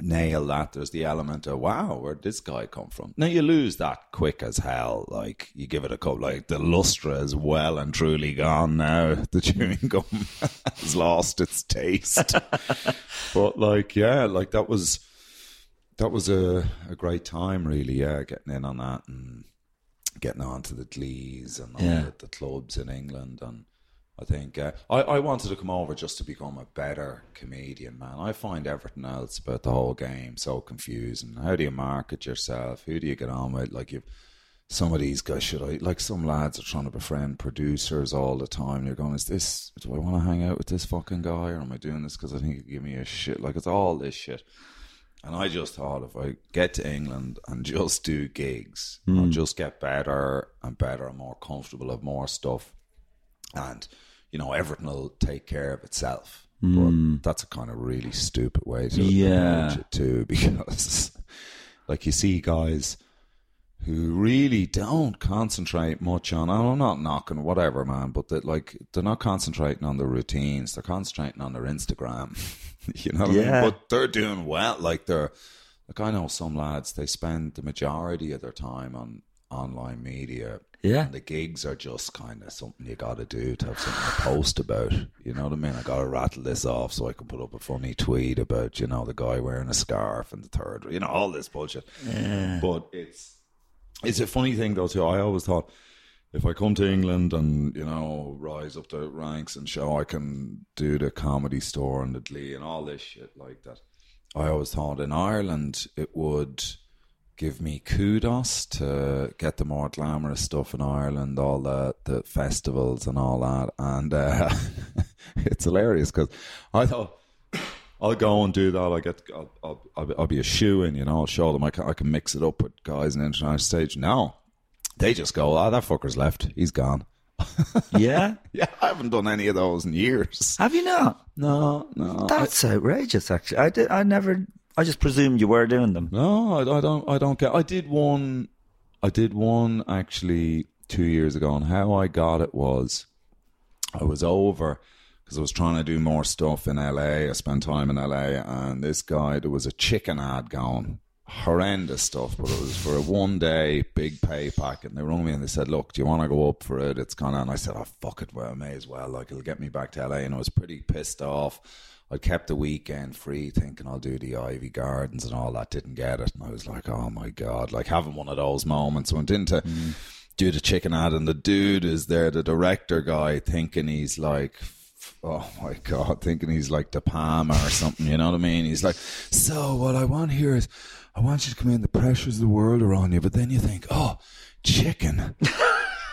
[SPEAKER 5] nail that. There's the element of wow where'd this guy come from? Now you lose that quick as hell. Like you give it a couple like the lustre is well and truly gone now. The chewing gum has lost its taste. But like yeah like that was that was a, a great time really yeah getting in on that and getting on to the Glees and all yeah. the, the, clubs in England. And I think uh, I, I wanted to come over just to become a better comedian, man. I find everything else about the whole game so confusing. How do you market yourself? Who do you get on with? Like, you've some of these guys should I like some lads are trying to befriend producers all the time. You're going, is this? Do I want to hang out with this fucking guy, or am I doing this because I think he give me a shit? Like it's all this shit. And I just thought if I get to England and just do gigs, hmm. I'll just get better and better and more comfortable, have more stuff, and you know everything will take care of itself. But hmm. that's a kind of really stupid way to
[SPEAKER 4] Yeah.
[SPEAKER 5] approach it too, because like you see guys who really don't concentrate much on. I'm not knocking whatever, man, but that like they're not concentrating on their routines. They're concentrating on their Instagram. you know what I
[SPEAKER 4] Yeah.
[SPEAKER 5] mean? But they're doing well. Like they're like I know some lads. They spend the majority of their time on online media.
[SPEAKER 4] Yeah.
[SPEAKER 5] And the gigs are just kind of something you got to do to have something to post about. You know what I mean? I got to rattle this off so I can put up a funny tweet about, you know, the guy wearing a scarf and the third, you know, all this bullshit. But it's it's a funny thing though too. I always thought if I come to England and you know rise up the ranks and show I can do the comedy store and the Glee and all this shit like that, I always thought in Ireland it would give me kudos to get the more glamorous stuff in Ireland, all the the festivals and all that, and uh, it's hilarious because I thought. I'll go and do that. I get, I'll, I'll, I'll, I'll be a shoe in, you know. I'll show them I can, I can mix it up with guys in the international stage. No, they just go, "Ah, that fucker's left. He's gone."
[SPEAKER 4] Yeah.
[SPEAKER 5] Yeah, I haven't done any of those in years.
[SPEAKER 4] Have you not?
[SPEAKER 5] No, no,
[SPEAKER 4] That's outrageous. Actually, I did. I never. I just presumed you were doing them.
[SPEAKER 5] no. I, I don't. I don't get. I did one. I did one actually two years ago, and how I got it was, I was over because I was trying to do more stuff in LA. I spent time in LA, and this guy there was a chicken ad going. Horrendous stuff, but it was for a one day big pay packet. And they rang me and they said, Look, do you want to go up for it? It's kind of, and I said, Oh, fuck it, well, I may as well. Like, it'll get me back to LA. And I was pretty pissed off. I kept the weekend free thinking I'll do the Iveagh Gardens and all that. Didn't get it. And I was like, Oh my God, like having one of those moments. Went into uh, mm. do the chicken ad, and the dude is there, the director guy, thinking he's like, oh my god, thinking he's like De Palma or something. You know what I mean? He's like, so what I want here is, I want you to come in. The pressures of the world are on you, but then you think, oh, chicken.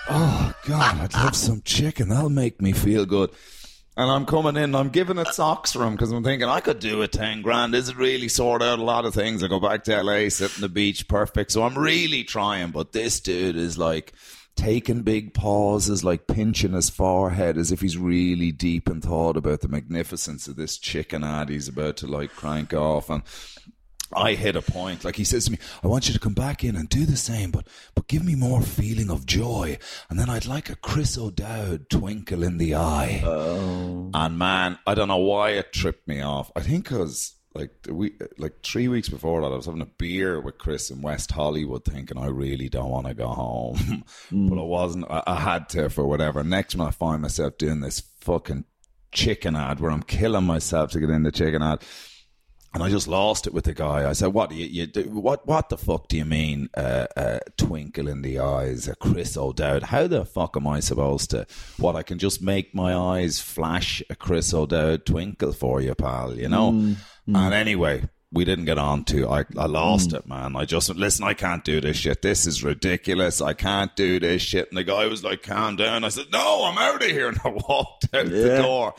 [SPEAKER 5] oh god, I'd love some chicken. That'll make me feel good. And I'm coming in, I'm giving it socks for him because I'm thinking I could do a 10 grand. This it really sort out a lot of things. I go back to LA, sit on the beach, perfect. So I'm really trying, but this dude is like taking big pauses, like pinching his forehead as if he's really deep in thought about the magnificence of this chicken ad he's about to like crank off. And I hit a point. Like he says to me, I want you to come back in and do the same, but but give me more feeling of joy. And then I'd like a Chris O'Dowd twinkle in the eye. Oh. And man, I don't know why it tripped me off. I think because like week, like three weeks before that, I was having a beer with Chris in West Hollywood, thinking I really don't want to go home, but I wasn't. I, I had to for whatever. Next month, I find myself doing this fucking chicken ad where I'm killing myself to get in the chicken ad. And I just lost it with the guy. I said, "What you, you do? What what the fuck do you mean? Uh, uh, twinkle in the eyes, a Chris O'Dowd? How the fuck am I supposed to? What I can just make my eyes flash a Chris O'Dowd twinkle for you, pal? You know? Mm. And anyway, we didn't get on to. I I lost mm. it, man. I just listen. I can't do this shit. This is ridiculous. I can't do this shit. And the guy was like, "Calm down." I said, "No, I'm out of here." And I walked out the door.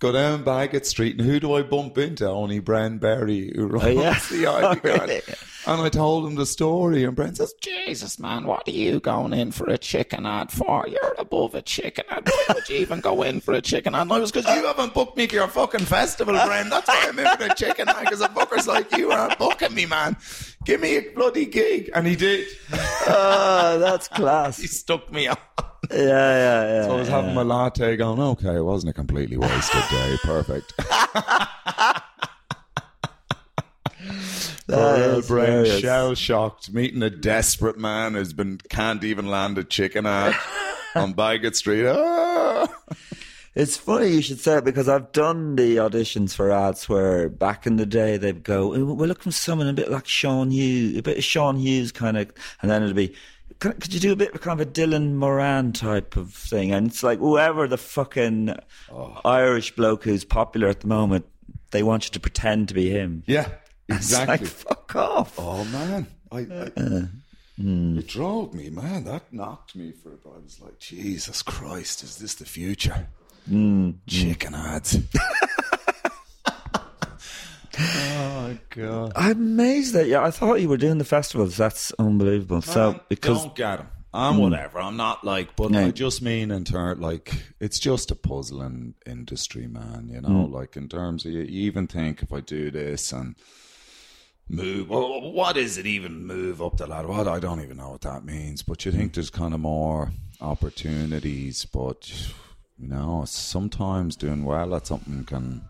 [SPEAKER 5] Go down Bagot Street, and who do I bump into? Oh, Only Bren Berry, who oh, runs
[SPEAKER 4] yeah?
[SPEAKER 5] the
[SPEAKER 4] Oh,
[SPEAKER 5] Iveagh Garden.
[SPEAKER 4] really?
[SPEAKER 5] And I told him the story, and Bren says, Jesus, man, what are you going in for a chicken ad for? You're above a chicken ad. Why would you even go in for a chicken ad? And I was, because you haven't booked me for your fucking festival, Bren. That's why I'm in for the chicken ad, because a fuckers like you aren't booking me, man. Give me a bloody gig. And he did.
[SPEAKER 4] Oh, that's class.
[SPEAKER 5] He stuck me up.
[SPEAKER 4] Yeah, yeah, yeah.
[SPEAKER 5] So I was having my latte going, okay, it wasn't a completely wasted day. Perfect. Poor old
[SPEAKER 4] That's Bren
[SPEAKER 5] shell shocked, meeting a desperate man who's been can't even land a chicken ad on Bagot Street. Ah!
[SPEAKER 4] It's funny you should say it because I've done the auditions for ads where back in the day they'd go, "Oh, "We're looking for someone a bit like Sean Hughes, a bit of Sean Hughes kind of," and then it'd be, "Could you do a bit of kind of a Dylan Moran type of thing?" And it's like whoever the fucking oh. Irish bloke who's popular at the moment, they want you to pretend to be him.
[SPEAKER 5] Yeah,
[SPEAKER 4] It's
[SPEAKER 5] exactly.
[SPEAKER 4] like fuck off.
[SPEAKER 5] oh man, I, I hmm. it drove me, man. That knocked me for. A bit. I was like, Jesus Christ, is this the future? Mm-hmm. Chicken hearts. oh my God.
[SPEAKER 4] I'm amazed that yeah. I thought you were doing the festivals. That's unbelievable. So because
[SPEAKER 5] don't get him. I'm mm. whatever. I'm not like, but. I just mean in turn, like it's just a puzzling industry, man. You know, mm. like in terms of you, you even think if I do this and move, well, what is it even? Move up the ladder? What I don't even know what that means. But you think mm. there's kind of more opportunities, but. You know, sometimes doing well at something can.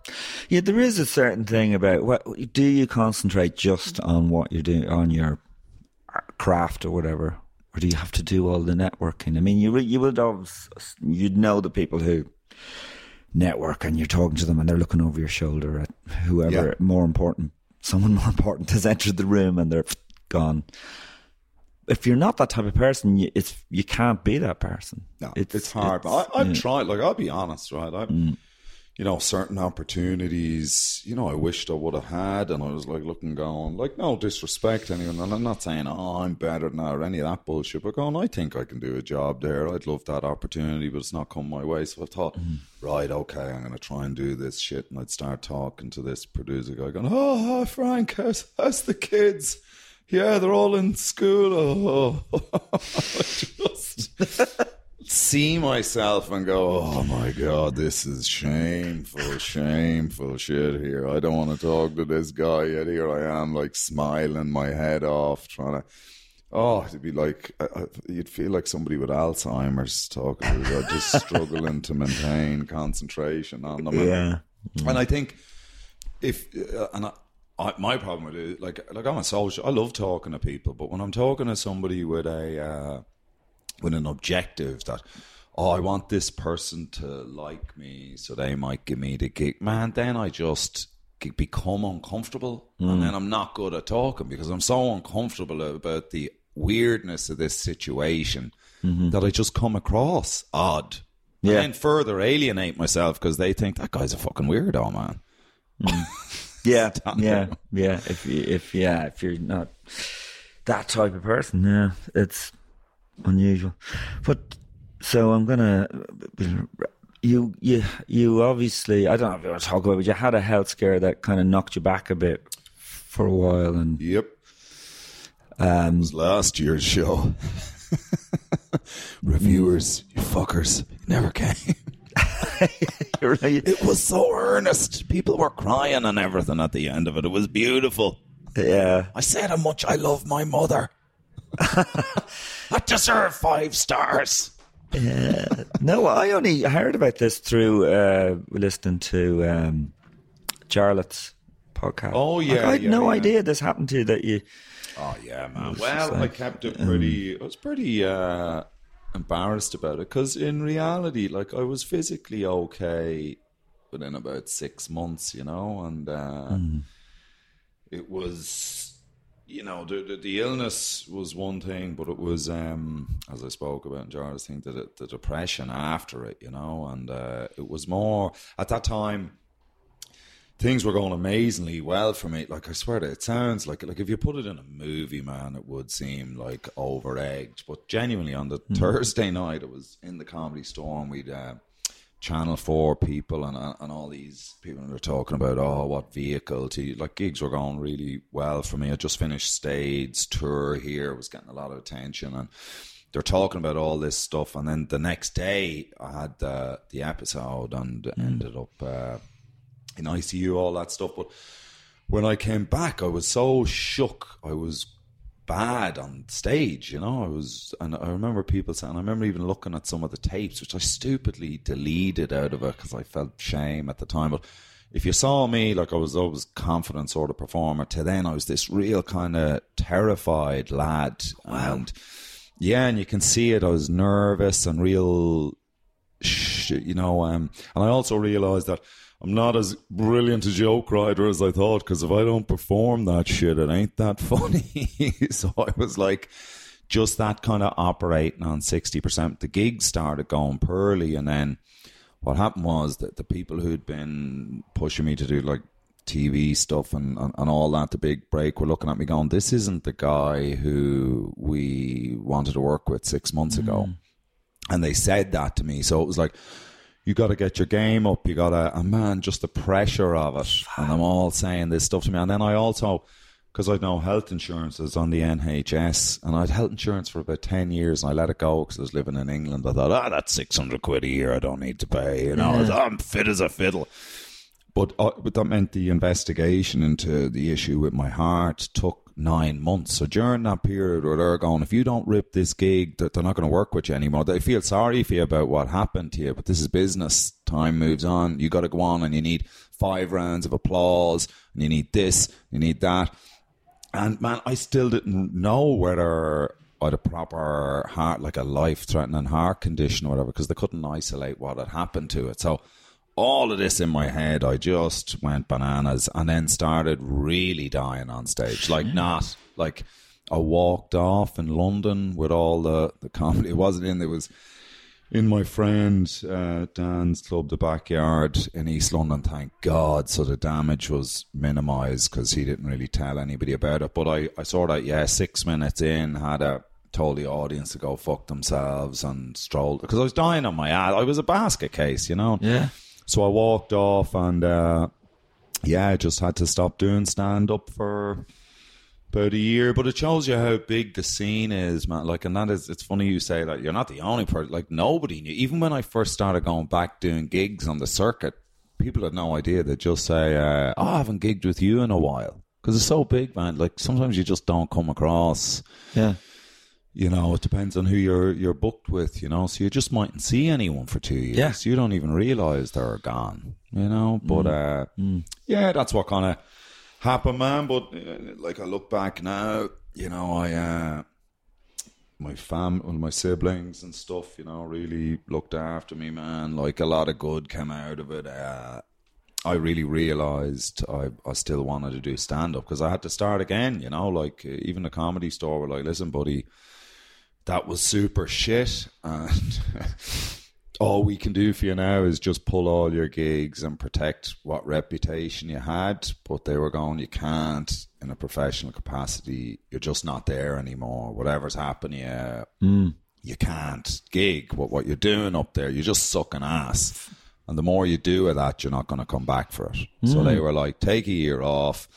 [SPEAKER 4] yeah, there is a certain thing about what do you concentrate just on what you're doing on your craft or whatever, or do you have to do all the networking? I mean, you you would always you'd know the people who network and you're talking to them and they're looking over your shoulder at whoever
[SPEAKER 5] Yeah.
[SPEAKER 4] more important, someone more important has entered the room and they're gone. If you're not that type of person, you, it's you can't be that person.
[SPEAKER 5] No, it's, hard. but I, I've tried. Like I'll be honest, right? I,
[SPEAKER 4] Mm.
[SPEAKER 5] you know, certain opportunities. You know, I wished I would have had, and I was like looking, going, like, no disrespect to anyone, and I'm not saying, oh, I'm better than that or any of that bullshit. But going, I think I can do a job there. I'd love that opportunity, but it's not come my way. So I thought,
[SPEAKER 4] Mm.
[SPEAKER 5] right, okay, I'm going to try and do this shit, and I'd start talking to this producer guy, going, oh, Frank, how's, how's the kids? Yeah, they're all in school. Oh, I just see myself and go, oh my God, this is shameful, shameful shit here. I don't want to talk to this guy yet. Here I am, like smiling my head off, trying to. Oh, it'd be like I- I- you'd feel like somebody with Alzheimer's talking to you, just struggling to maintain concentration on them.
[SPEAKER 4] Yeah.
[SPEAKER 5] and I think if uh, and I, I, my problem with it, like like I'm a social, I love talking to people, but when I'm talking to somebody with a uh, with an objective that oh I want this person to like me so they might give me the gig, man, then I just become uncomfortable, and hmm. then I'm not good at talking because I'm so uncomfortable about the weirdness of this situation mm-hmm. that I just come across odd.
[SPEAKER 4] Yeah.
[SPEAKER 5] And then further alienate myself because they think that guy's a fucking weirdo, man. Hmm.
[SPEAKER 4] Yeah, yeah, yeah. If you, if yeah, if you're not that type of person, yeah, it's unusual. But so I'm gonna you you you obviously I don't know if you want to talk about, it, but you had a health scare that kind of knocked you back a bit for a while, and
[SPEAKER 5] Yep. Um, it was last year's show. Reviewers, you fuckers, you never came.
[SPEAKER 4] you're right.
[SPEAKER 5] It was so earnest. People were crying and everything at the end of it. It was beautiful.
[SPEAKER 4] yeah,
[SPEAKER 5] I said how much I love my mother. I deserve five stars. Yeah.
[SPEAKER 4] no, I only heard about this through uh, listening to um, Charlotte's podcast.
[SPEAKER 5] Oh,
[SPEAKER 4] Like,
[SPEAKER 5] yeah,
[SPEAKER 4] I had
[SPEAKER 5] yeah,
[SPEAKER 4] no
[SPEAKER 5] yeah.
[SPEAKER 4] idea this happened to you. That you.
[SPEAKER 5] Oh yeah, man.
[SPEAKER 4] just
[SPEAKER 5] Well, I kept it pretty. It was pretty uh, embarrassed about it because in reality, like I was physically okay within about six months, you know, and uh, it was, you know, the, the the illness was one thing, but it was, um, as I spoke about in Jarlath's, thing, the the depression after it, you know, and uh, it was more at that time things were going amazingly well for me. Like I swear to it sounds like like if you put it in a movie, man, it would seem like over egged. But genuinely, on the Thursday night, it was in the comedy store, and we'd uh, Channel Four people and and all these people were talking about oh what vehicle to like gigs were going really well for me. I just finished stage tour here, was getting a lot of attention and. They're talking about all this stuff, and then the next day I had uh, the episode and ended up uh, in ICU, all that stuff. But when I came back, I was so shook. I was bad on stage, you know. I was, and I remember people saying, I remember even looking at some of the tapes, which I stupidly deleted out of it because I felt shame at the time. But if you saw me, like I was always confident sort of performer, to then I was this real kind of terrified lad. And yeah, and you can see it. I was nervous and real sh- you know, um, and I also realised that I'm not as brilliant a joke writer as I thought because if I don't perform that shit, it ain't that funny. so I was like, just that kind of operating on 60%. The gigs started going poorly, and then what happened was that the people who'd been pushing me to do like TV stuff and, and, and all that, the big break, were looking at me going, this isn't the guy who we wanted to work with six months ago. Mm. And they said that to me. So it was like, you got to get your game up. You got to, and man, just the pressure of it. And I'm all saying this stuff to me. And then I also, because I'd no health insurance is on the NHS, and I'd health insurance for about 10 years, and I let it go because I was living in England. I thought, ah, that's 600 quid a year I don't need to pay. You know, I'm fit as a fiddle. But, uh, but that meant the investigation into the issue with my heart took nine months. So during that period where they're going, if you don't rip this gig, they're not going to work with you anymore. They feel sorry for you about what happened to you, but this is business. Time moves on. You got to go on and you need five rounds of applause and you need this, you need that. And man, I still didn't know whether I had a proper heart, like a life threatening heart condition or whatever, because they couldn't isolate what had happened to it. So all of this in my head, I just went bananas and then started really dying on stage. Like not like I walked off in London with all the, the comedy. It wasn't in, it was in my friend uh, Dan's club, the backyard in East London. Thank God, so the damage was minimised because he didn't really tell anybody about it. But I, I saw that yeah, six minutes in, had a told the audience to go fuck themselves and strolled because I was dying on my ass. I was a basket case, you know.
[SPEAKER 4] Yeah.
[SPEAKER 5] So I walked off and uh, yeah, I just had to stop doing stand up for about a year. But it shows you how big the scene is, man. Like, and that is, it's funny you say that you're not the only person. Like, nobody knew. Even when I first started going back doing gigs on the circuit, people had no idea. They'd just say, uh, "Oh, I haven't gigged with you in a while." Because it's so big, man. Like sometimes you just don't come across
[SPEAKER 4] Yeah.
[SPEAKER 5] You know, it depends on who you're you're booked with, you know. So you just mightn't see anyone for two years.
[SPEAKER 4] Yeah.
[SPEAKER 5] You don't even realise they're gone, you know. But uh, yeah, that's what kind of happened, man. But uh, like I look back now, you know, I uh, my fam, well, my siblings and stuff, you know, really looked after me, man. Like a lot of good came out of it. Uh, I really realised I, I still wanted to do stand up because I had to start again, you know, like even the comedy store were like, listen, buddy, that was super shit. And all we can do for you now is just pull all your gigs and protect what reputation you had. But they were going, you can't in a professional capacity. You're just not there anymore. Whatever's happening, yeah, you can't gig. What what you're doing up there, you're just sucking ass. And the more you do of that, you're not going to come back for it. So they were like, take a year off.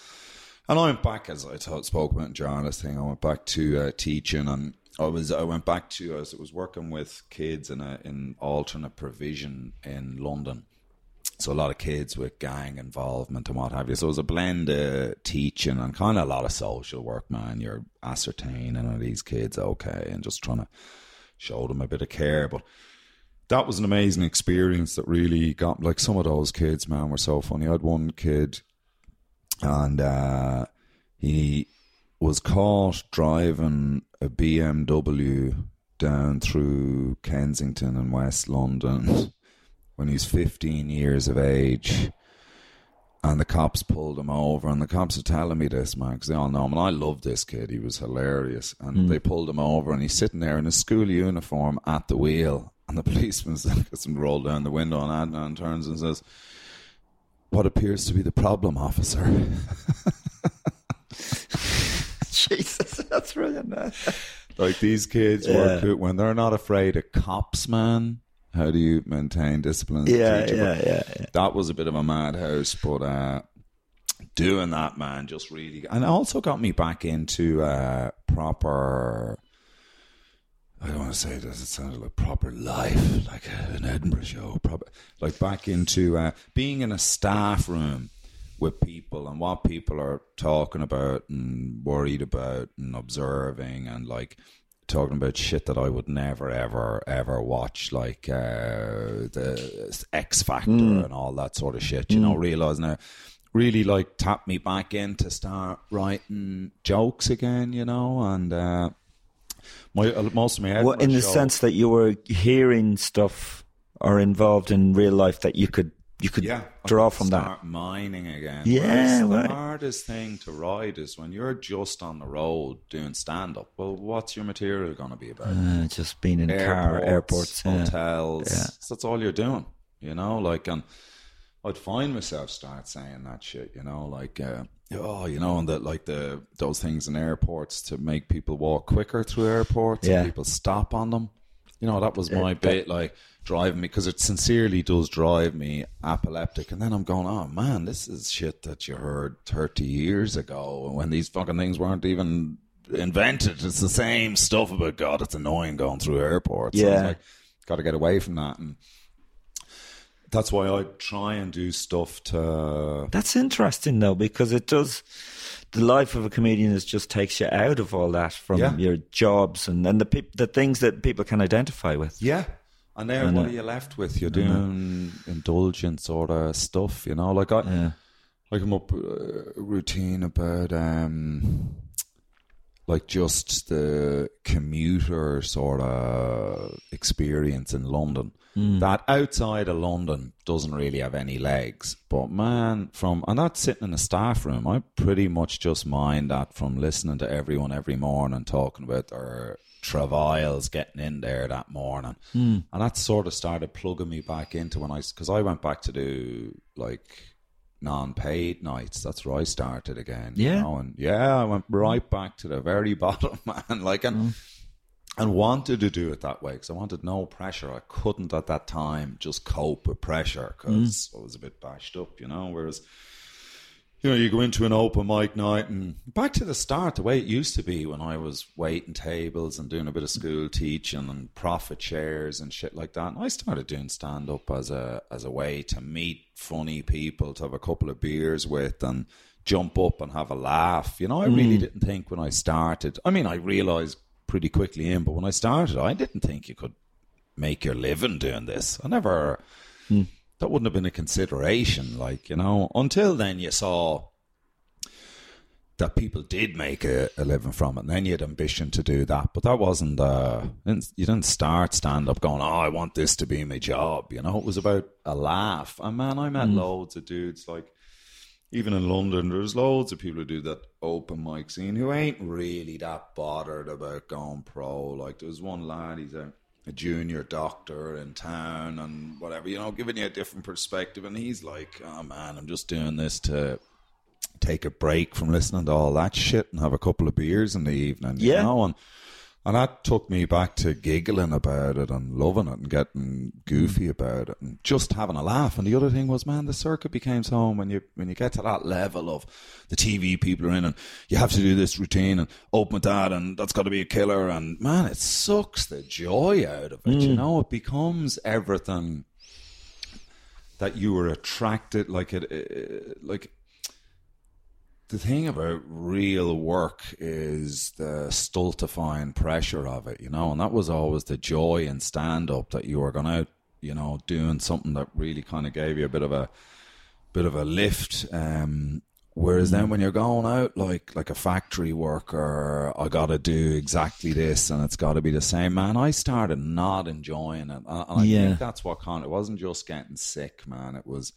[SPEAKER 5] And I went back, as I spoke about in journalist thing, I went back to uh, teaching and I was I went back to I was, was working with kids in a in alternate provision in London. So a lot of kids with gang involvement and what have you. So it was a blend of teaching and kind of a lot of social work, man. You're ascertaining are these kids okay and just trying to show them a bit of care. But that was an amazing experience that really got like some of those kids, man, were so funny. I had one kid and uh, he was caught driving a BMW down through Kensington and West London when he was 15 years of age. And the cops pulled him over, and the cops are telling me this, man, because they all know him. And I love this kid; he was hilarious. And hmm. they pulled him over, and he's sitting there in a school uniform at the wheel. And the policeman's gets him rolled down the window, and Adnan turns and says, "What appears to be the problem, officer?"
[SPEAKER 4] Jesus, that's brilliant. Man.
[SPEAKER 5] like these kids work out when they're not afraid of cops, man. How do you maintain discipline?
[SPEAKER 4] Yeah, yeah, yeah, yeah.
[SPEAKER 5] That was a bit of a madhouse, but uh, doing that, man, just really, and it also got me back into uh, proper. I don't want to say this. It sounded like proper life, like an Edinburgh show. Proper, like back into uh, being in a staff room with people and what people are talking about and worried about and observing and like talking about shit that I would never ever ever watch like uh the X Factor and all that sort of shit you know realizing now really like tapped me back in to start writing jokes again you know and uh my uh, most of my
[SPEAKER 4] Well, in the
[SPEAKER 5] show-
[SPEAKER 4] sense that you were hearing stuff or involved in real life that you could you could
[SPEAKER 5] yeah,
[SPEAKER 4] draw from that.
[SPEAKER 5] mining again.
[SPEAKER 4] Yeah, right.
[SPEAKER 5] the hardest thing to write is when you're just on the road doing stand up. Well, what's your material going to be about?
[SPEAKER 4] Uh, just being in a car, airports.
[SPEAKER 5] hotels.
[SPEAKER 4] Yeah.
[SPEAKER 5] So that's all you're doing, you know. Like, and I'd find myself start saying that shit, you know, like uh, oh, you know, and that like the those things in airports to make people walk quicker through airports,
[SPEAKER 4] Yeah.
[SPEAKER 5] and people stop on them. You know, that was my bit, like driving me because it sincerely does drive me epileptic. And then I'm going, oh man, this is shit that you heard 30 years ago when these fucking things weren't even invented. It's the same stuff about God. It's annoying going through airports. So it's
[SPEAKER 4] Yeah.
[SPEAKER 5] like, got to get away from that. And that's why I try and do stuff to.
[SPEAKER 4] That's interesting though, because it does. The life of a comedian is just takes you out of all that from
[SPEAKER 5] Yeah.
[SPEAKER 4] your jobs and then the peop the things that people can identify with.
[SPEAKER 5] Yeah. And then
[SPEAKER 4] And,
[SPEAKER 5] what
[SPEAKER 4] uh,
[SPEAKER 5] are you left with? You're doing indulgent sort of stuff, you know. Like I,
[SPEAKER 4] Yeah.
[SPEAKER 5] I come up a routine about um, like just the commuter sort of experience in London. Hmm. That outside of London doesn't really have any legs. But man, from and that's sitting in a staff room. I pretty much just mind that from listening to everyone every morning talking about their travails getting in there that morning, hmm. and that sort of started plugging me back into when I because I went back to do like non-paid nights. That's where I started again. you
[SPEAKER 4] Yeah.
[SPEAKER 5] know, and yeah, I went right back to the very bottom, man. Like and mm. and wanted to do it that way because I wanted no pressure. I couldn't at that time just cope with pressure because mm. I was a bit bashed up, you know. Whereas, you know, you go into an open mic night and back to the start, the way it used to be when I was waiting tables and doing a bit of school teaching and profit shares and shit like that. And I started doing stand up as a as a way to meet funny people, to have a couple of beers with, and jump up and have a laugh. You know, I really hmm. didn't think when I started. I mean, I realized pretty quickly in, but when I started, I didn't think you could make your living doing this. I never. Hmm. That wouldn't have been a consideration, like you know. Until then, you saw that people did make a, a living from it, and then you had ambition to do that. But that wasn't. Uh, didn't- you didn't start stand up going, "Oh, I want this to be my job." You know, it was about a laugh. And man, I met loads of dudes like even in London, there's loads of people who do that open mic scene who ain't really that bothered about going pro. Like there's one lad, he's a, a junior doctor in town and whatever, you know, giving you a different perspective. And he's like, oh man, I'm just doing this to take a break from listening to all that shit and have a couple of beers in the evening. You
[SPEAKER 4] Yeah.
[SPEAKER 5] know? And, and that took me back to giggling about it and loving it and getting goofy mm. about it and just having a laugh. And the other thing was, man, the circuit became so when you when you get to that level of the TV people are in and you have to do this routine and open with that and that's got to be a killer. And man, it sucks the joy out of it. You mm. know, it becomes everything that you were attracted like it, it like the thing about real work is the stultifying pressure of it, you know, and that was always the joy in stand up that you were going out, you know, doing something that really kind of gave you a bit of a bit of a lift. Um, whereas then when you're going out like like a factory worker, I got to do exactly this and it's got to be the same. Man, I started not enjoying it, and I
[SPEAKER 4] Yeah.
[SPEAKER 5] think that's what kind. It wasn't just getting sick, man. It was.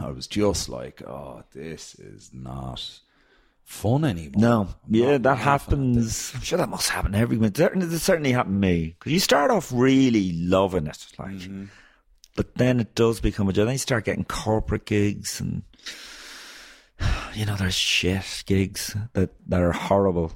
[SPEAKER 5] I was just like, oh, this is not fun anymore.
[SPEAKER 4] No,
[SPEAKER 5] I'm
[SPEAKER 4] yeah, that
[SPEAKER 5] laughing at this.
[SPEAKER 4] happens. I'm sure that must happen to everyone. It certainly, happened to me because you start off really loving it, like,
[SPEAKER 5] Mm-hmm.
[SPEAKER 4] but then it does become a job. Then you start getting corporate gigs, and you know, there's shit gigs that that are horrible.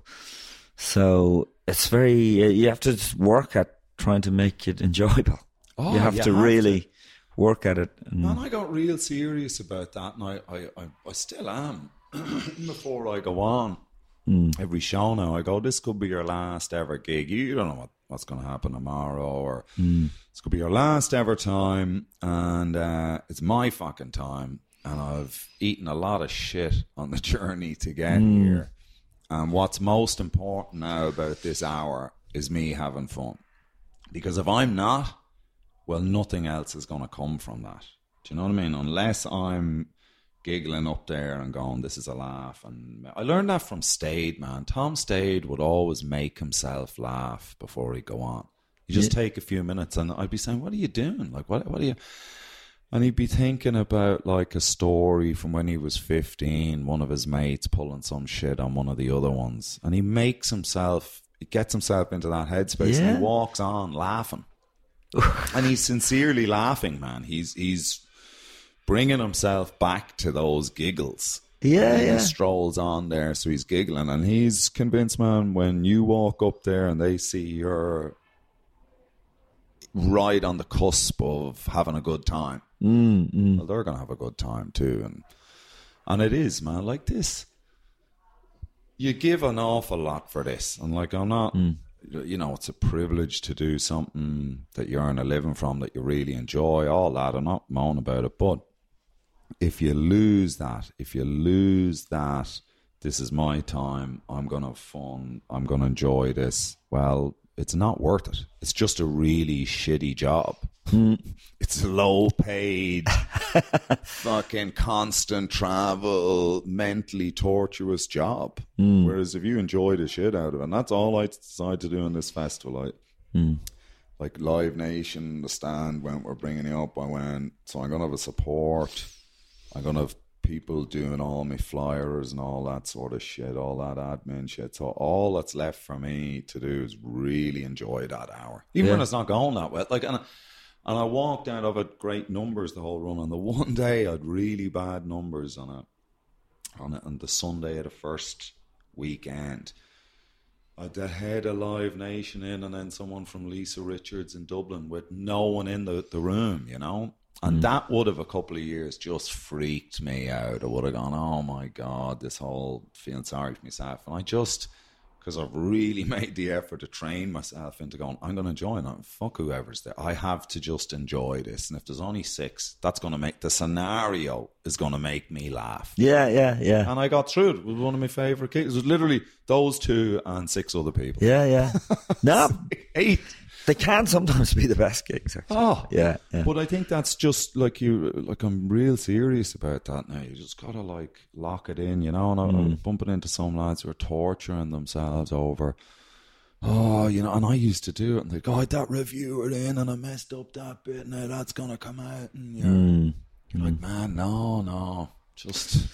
[SPEAKER 4] So it's very you have to just work at trying to make it enjoyable.
[SPEAKER 5] Oh,
[SPEAKER 4] you have
[SPEAKER 5] you
[SPEAKER 4] to
[SPEAKER 5] have
[SPEAKER 4] really work at it. And,
[SPEAKER 5] Man, I got real serious about that, and I, I, I, I still am. Before I go on hmm. every show now, I go, "This could be your last ever gig. You, don't know what, what's going to happen tomorrow, or hmm. this could be your last ever time, and uh, it's my fucking time." And I've eaten a lot of shit on the journey to get hmm. here. And what's most important now about this hour is me having fun. Because if I'm not, well, nothing else is going to come from that. Do you know what I mean? Unless I'm giggling up there and going, this is a laugh. And I learned that from Stade, man. Tom Stade would always make himself laugh before he'd go on. You just take a few minutes and I'd be saying, what are you doing? Like, what, what are you... And he'd be thinking about like a story from when he was 15, one of his mates pulling some shit on one of the other ones. And he makes himself, he gets himself into that headspace and he walks on laughing. And he's sincerely laughing, man. He's, he's bringing himself back to those giggles.
[SPEAKER 4] Yeah,
[SPEAKER 5] And
[SPEAKER 4] yeah.
[SPEAKER 5] He strolls on there, so he's giggling, and he's convinced, man. When you walk up there and they see you're right on the cusp of having a good time,
[SPEAKER 4] Mm,
[SPEAKER 5] well, they're gonna have a good time too, and and it is, man. Like this, you give an awful lot for this, and like I'm not, you know, it's a privilege to do something that you earn a living from that you really enjoy. All that, I'm not moaning about it, but if you lose that, if you lose that, this is my time. I'm gonna have fun. I'm gonna enjoy this. Well, it's not worth it. It's just a really shitty job. It's low paid, fucking constant travel, mentally torturous job. Hmm. Whereas if you enjoy the shit out of it, and that's all I decided to do in this festival, I, hmm. like Live Nation, the stand, when we're bringing it up, I went, so I'm going to have a support. I'm going to have people doing all my flyers and all that sort of shit, all that admin shit. So all that's left for me to do is really enjoy that hour. Even when it's not going that well. Like, and, and I walked out of it great numbers the whole run. And the one day I had really bad numbers on it, on it, on the Sunday of the first weekend. I had head of Live Nation in, and then someone from Lisa Richards in Dublin with no one in the, the room, you know? And mm. that would have a couple of years just freaked me out. I would have gone, oh my God, this whole feeling sorry for myself. And I just, because I've really made the effort to train myself into going, I'm going to join it. Fuck whoever's there. I have to just enjoy this. And if there's only six, that's going to make the scenario is going to make me laugh.
[SPEAKER 4] Yeah, yeah, yeah.
[SPEAKER 5] And I got through it. It was one of my favourite gigs. It was literally those two and six other people.
[SPEAKER 4] Yeah, yeah. No,
[SPEAKER 5] Eight.
[SPEAKER 4] They can sometimes be the best gigs. Actually.
[SPEAKER 5] Oh,
[SPEAKER 4] Yeah, yeah.
[SPEAKER 5] But I think that's just like you, like I'm real serious about that now. You just gotta like lock it in, you know. And I,
[SPEAKER 4] Mm.
[SPEAKER 5] I'm bumping into some lads who are torturing themselves over, oh, you know. And I used to do it, and they go, "Oh, that reviewer in, and I messed up that bit. Now that's gonna come out." And you're,
[SPEAKER 4] Mm.
[SPEAKER 5] you're like, man, no, no, just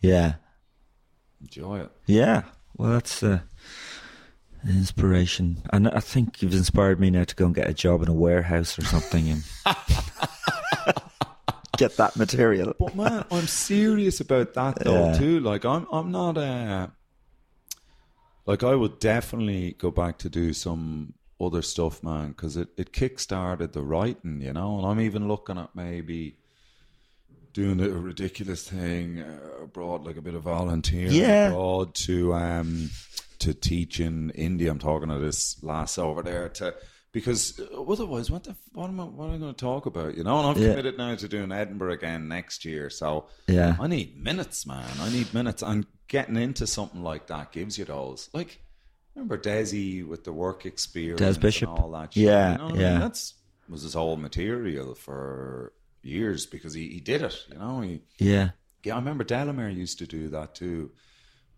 [SPEAKER 4] Yeah,
[SPEAKER 5] enjoy it.
[SPEAKER 4] yeah. Well, that's uh, inspiration, and I think you've inspired me now to go and get a job in a warehouse or something and get that material.
[SPEAKER 5] But man, I'm serious about that though
[SPEAKER 4] Yeah.
[SPEAKER 5] too. Like I'm I'm not uh like I would definitely go back to do some other stuff, man, because it it kick-started the writing, you know. And I'm even looking at maybe doing a ridiculous thing uh, abroad, like a bit of volunteering
[SPEAKER 4] Yeah.
[SPEAKER 5] abroad to um to teach in India. I'm talking to this lass over there to. Because uh, otherwise, what the what am I what am I going to talk about? You know, and I'm
[SPEAKER 4] Yeah.
[SPEAKER 5] committed now to doing Edinburgh again next year. So
[SPEAKER 4] Yeah.
[SPEAKER 5] I need minutes, man. I need minutes. And getting into something like that gives you those. Like, remember Desi with the work experience,
[SPEAKER 4] Des Bishop.
[SPEAKER 5] and all that. Shit,
[SPEAKER 4] Yeah,
[SPEAKER 5] you know what I
[SPEAKER 4] yeah.
[SPEAKER 5] mean? That's was his whole material for years because he, he did it. You know, he
[SPEAKER 4] Yeah,
[SPEAKER 5] yeah. I remember Delamere used to do that too.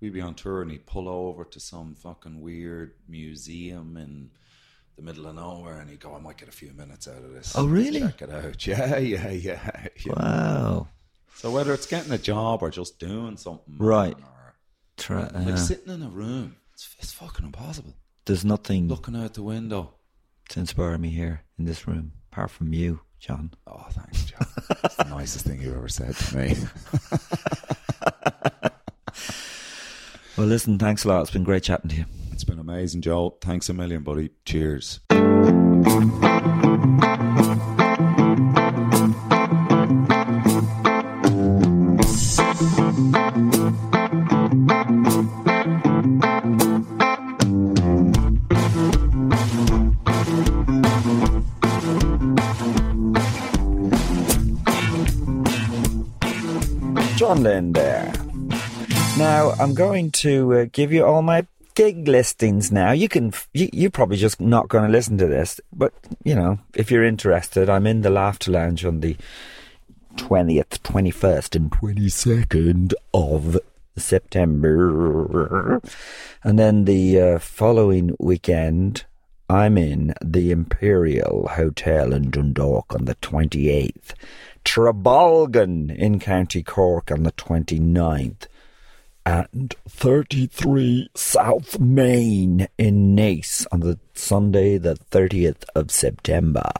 [SPEAKER 5] We'd be on tour and he'd pull over to some fucking weird museum in the middle of nowhere and he'd go, I might get a few minutes out of this.
[SPEAKER 4] Oh, really?
[SPEAKER 5] Check it out. Yeah, yeah, yeah. yeah.
[SPEAKER 4] wow.
[SPEAKER 5] So whether it's getting a job or just doing something,
[SPEAKER 4] Right.
[SPEAKER 5] or
[SPEAKER 4] Try,
[SPEAKER 5] like
[SPEAKER 4] uh,
[SPEAKER 5] sitting in a room, it's, it's fucking impossible.
[SPEAKER 4] there's nothing
[SPEAKER 5] Looking out the window.
[SPEAKER 4] to inspire me here in this room apart from you, John.
[SPEAKER 5] Oh, thanks, John. It's the nicest thing you've ever said to me.
[SPEAKER 4] Well, listen, thanks a lot. It's been great chatting to you.
[SPEAKER 5] It's been amazing, Joel. Thanks a million, buddy. Cheers.
[SPEAKER 4] John Lynn I'm going to uh, give you all my gig listings now. You can, you, you're probably just not going to listen to this, but, you know, if you're interested, I'm in the Laughter Lounge on the 20th, 21st, and 22nd of September. And then the uh, following weekend, I'm in the Imperial Hotel in Dundalk on the 28th. Trabolgan in County Cork on the 29th. And 33 South Main in Naas on the Sunday, the 30th of September.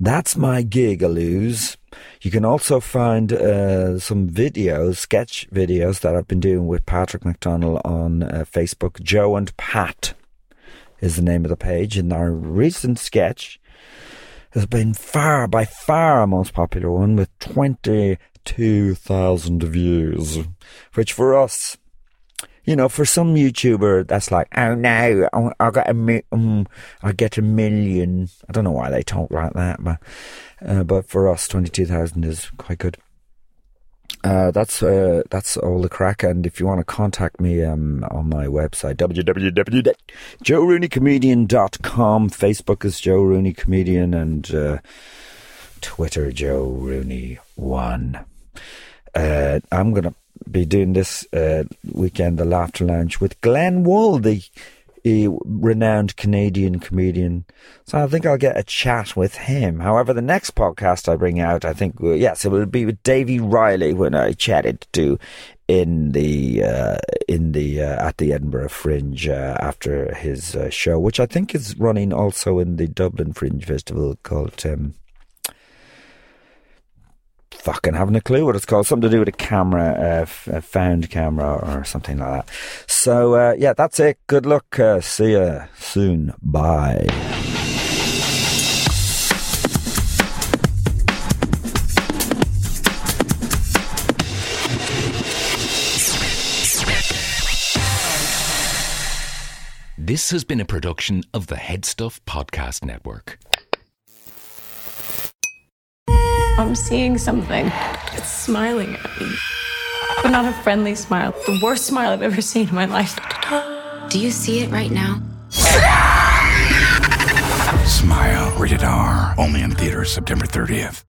[SPEAKER 4] That's my gig, gigaloos. You can also find uh, some videos, sketch videos that I've been doing with Patrick McDonnell on uh, Facebook. Joe and Pat is the name of the page. And our recent sketch has been far, by far, our most popular one with 22,000 views, which for us, you know, for some YouTuber, that's like, oh no, I got a, mi- um, I get a million. I don't know why they talk like that, but, uh, but for us, 22,000 is quite good. Uh, that's uh, that's all the crack. And if you want to contact me um, on my website, www.joerooneycomedian.com. Facebook is Joe Rooney Comedian and uh, Twitter Joe Rooney One. Uh, I'm going to be doing this uh, weekend, the Laughter Lounge, with Glenn Wool, the a renowned Canadian comedian. So I think I'll get a chat with him. However, the next podcast I bring out, I think, yes, it will be with Davy Riley when I chatted to in the uh, in the uh, at the Edinburgh Fringe uh, after his uh, show, which I think is running also in the Dublin Fringe Festival called. Um, fucking having a clue what it's called. Something to do with a camera, uh, a found camera or something like that. So, uh, yeah, that's it. Good luck. Uh, see you soon. Bye.
[SPEAKER 6] This has been a production of the Headstuff Podcast Network.
[SPEAKER 1] I'm seeing something. It's smiling at me. But not a friendly smile. The worst smile I've ever seen in my life.
[SPEAKER 2] Do you see it right now?
[SPEAKER 3] Smile. Rated R. Only in theaters September 30th.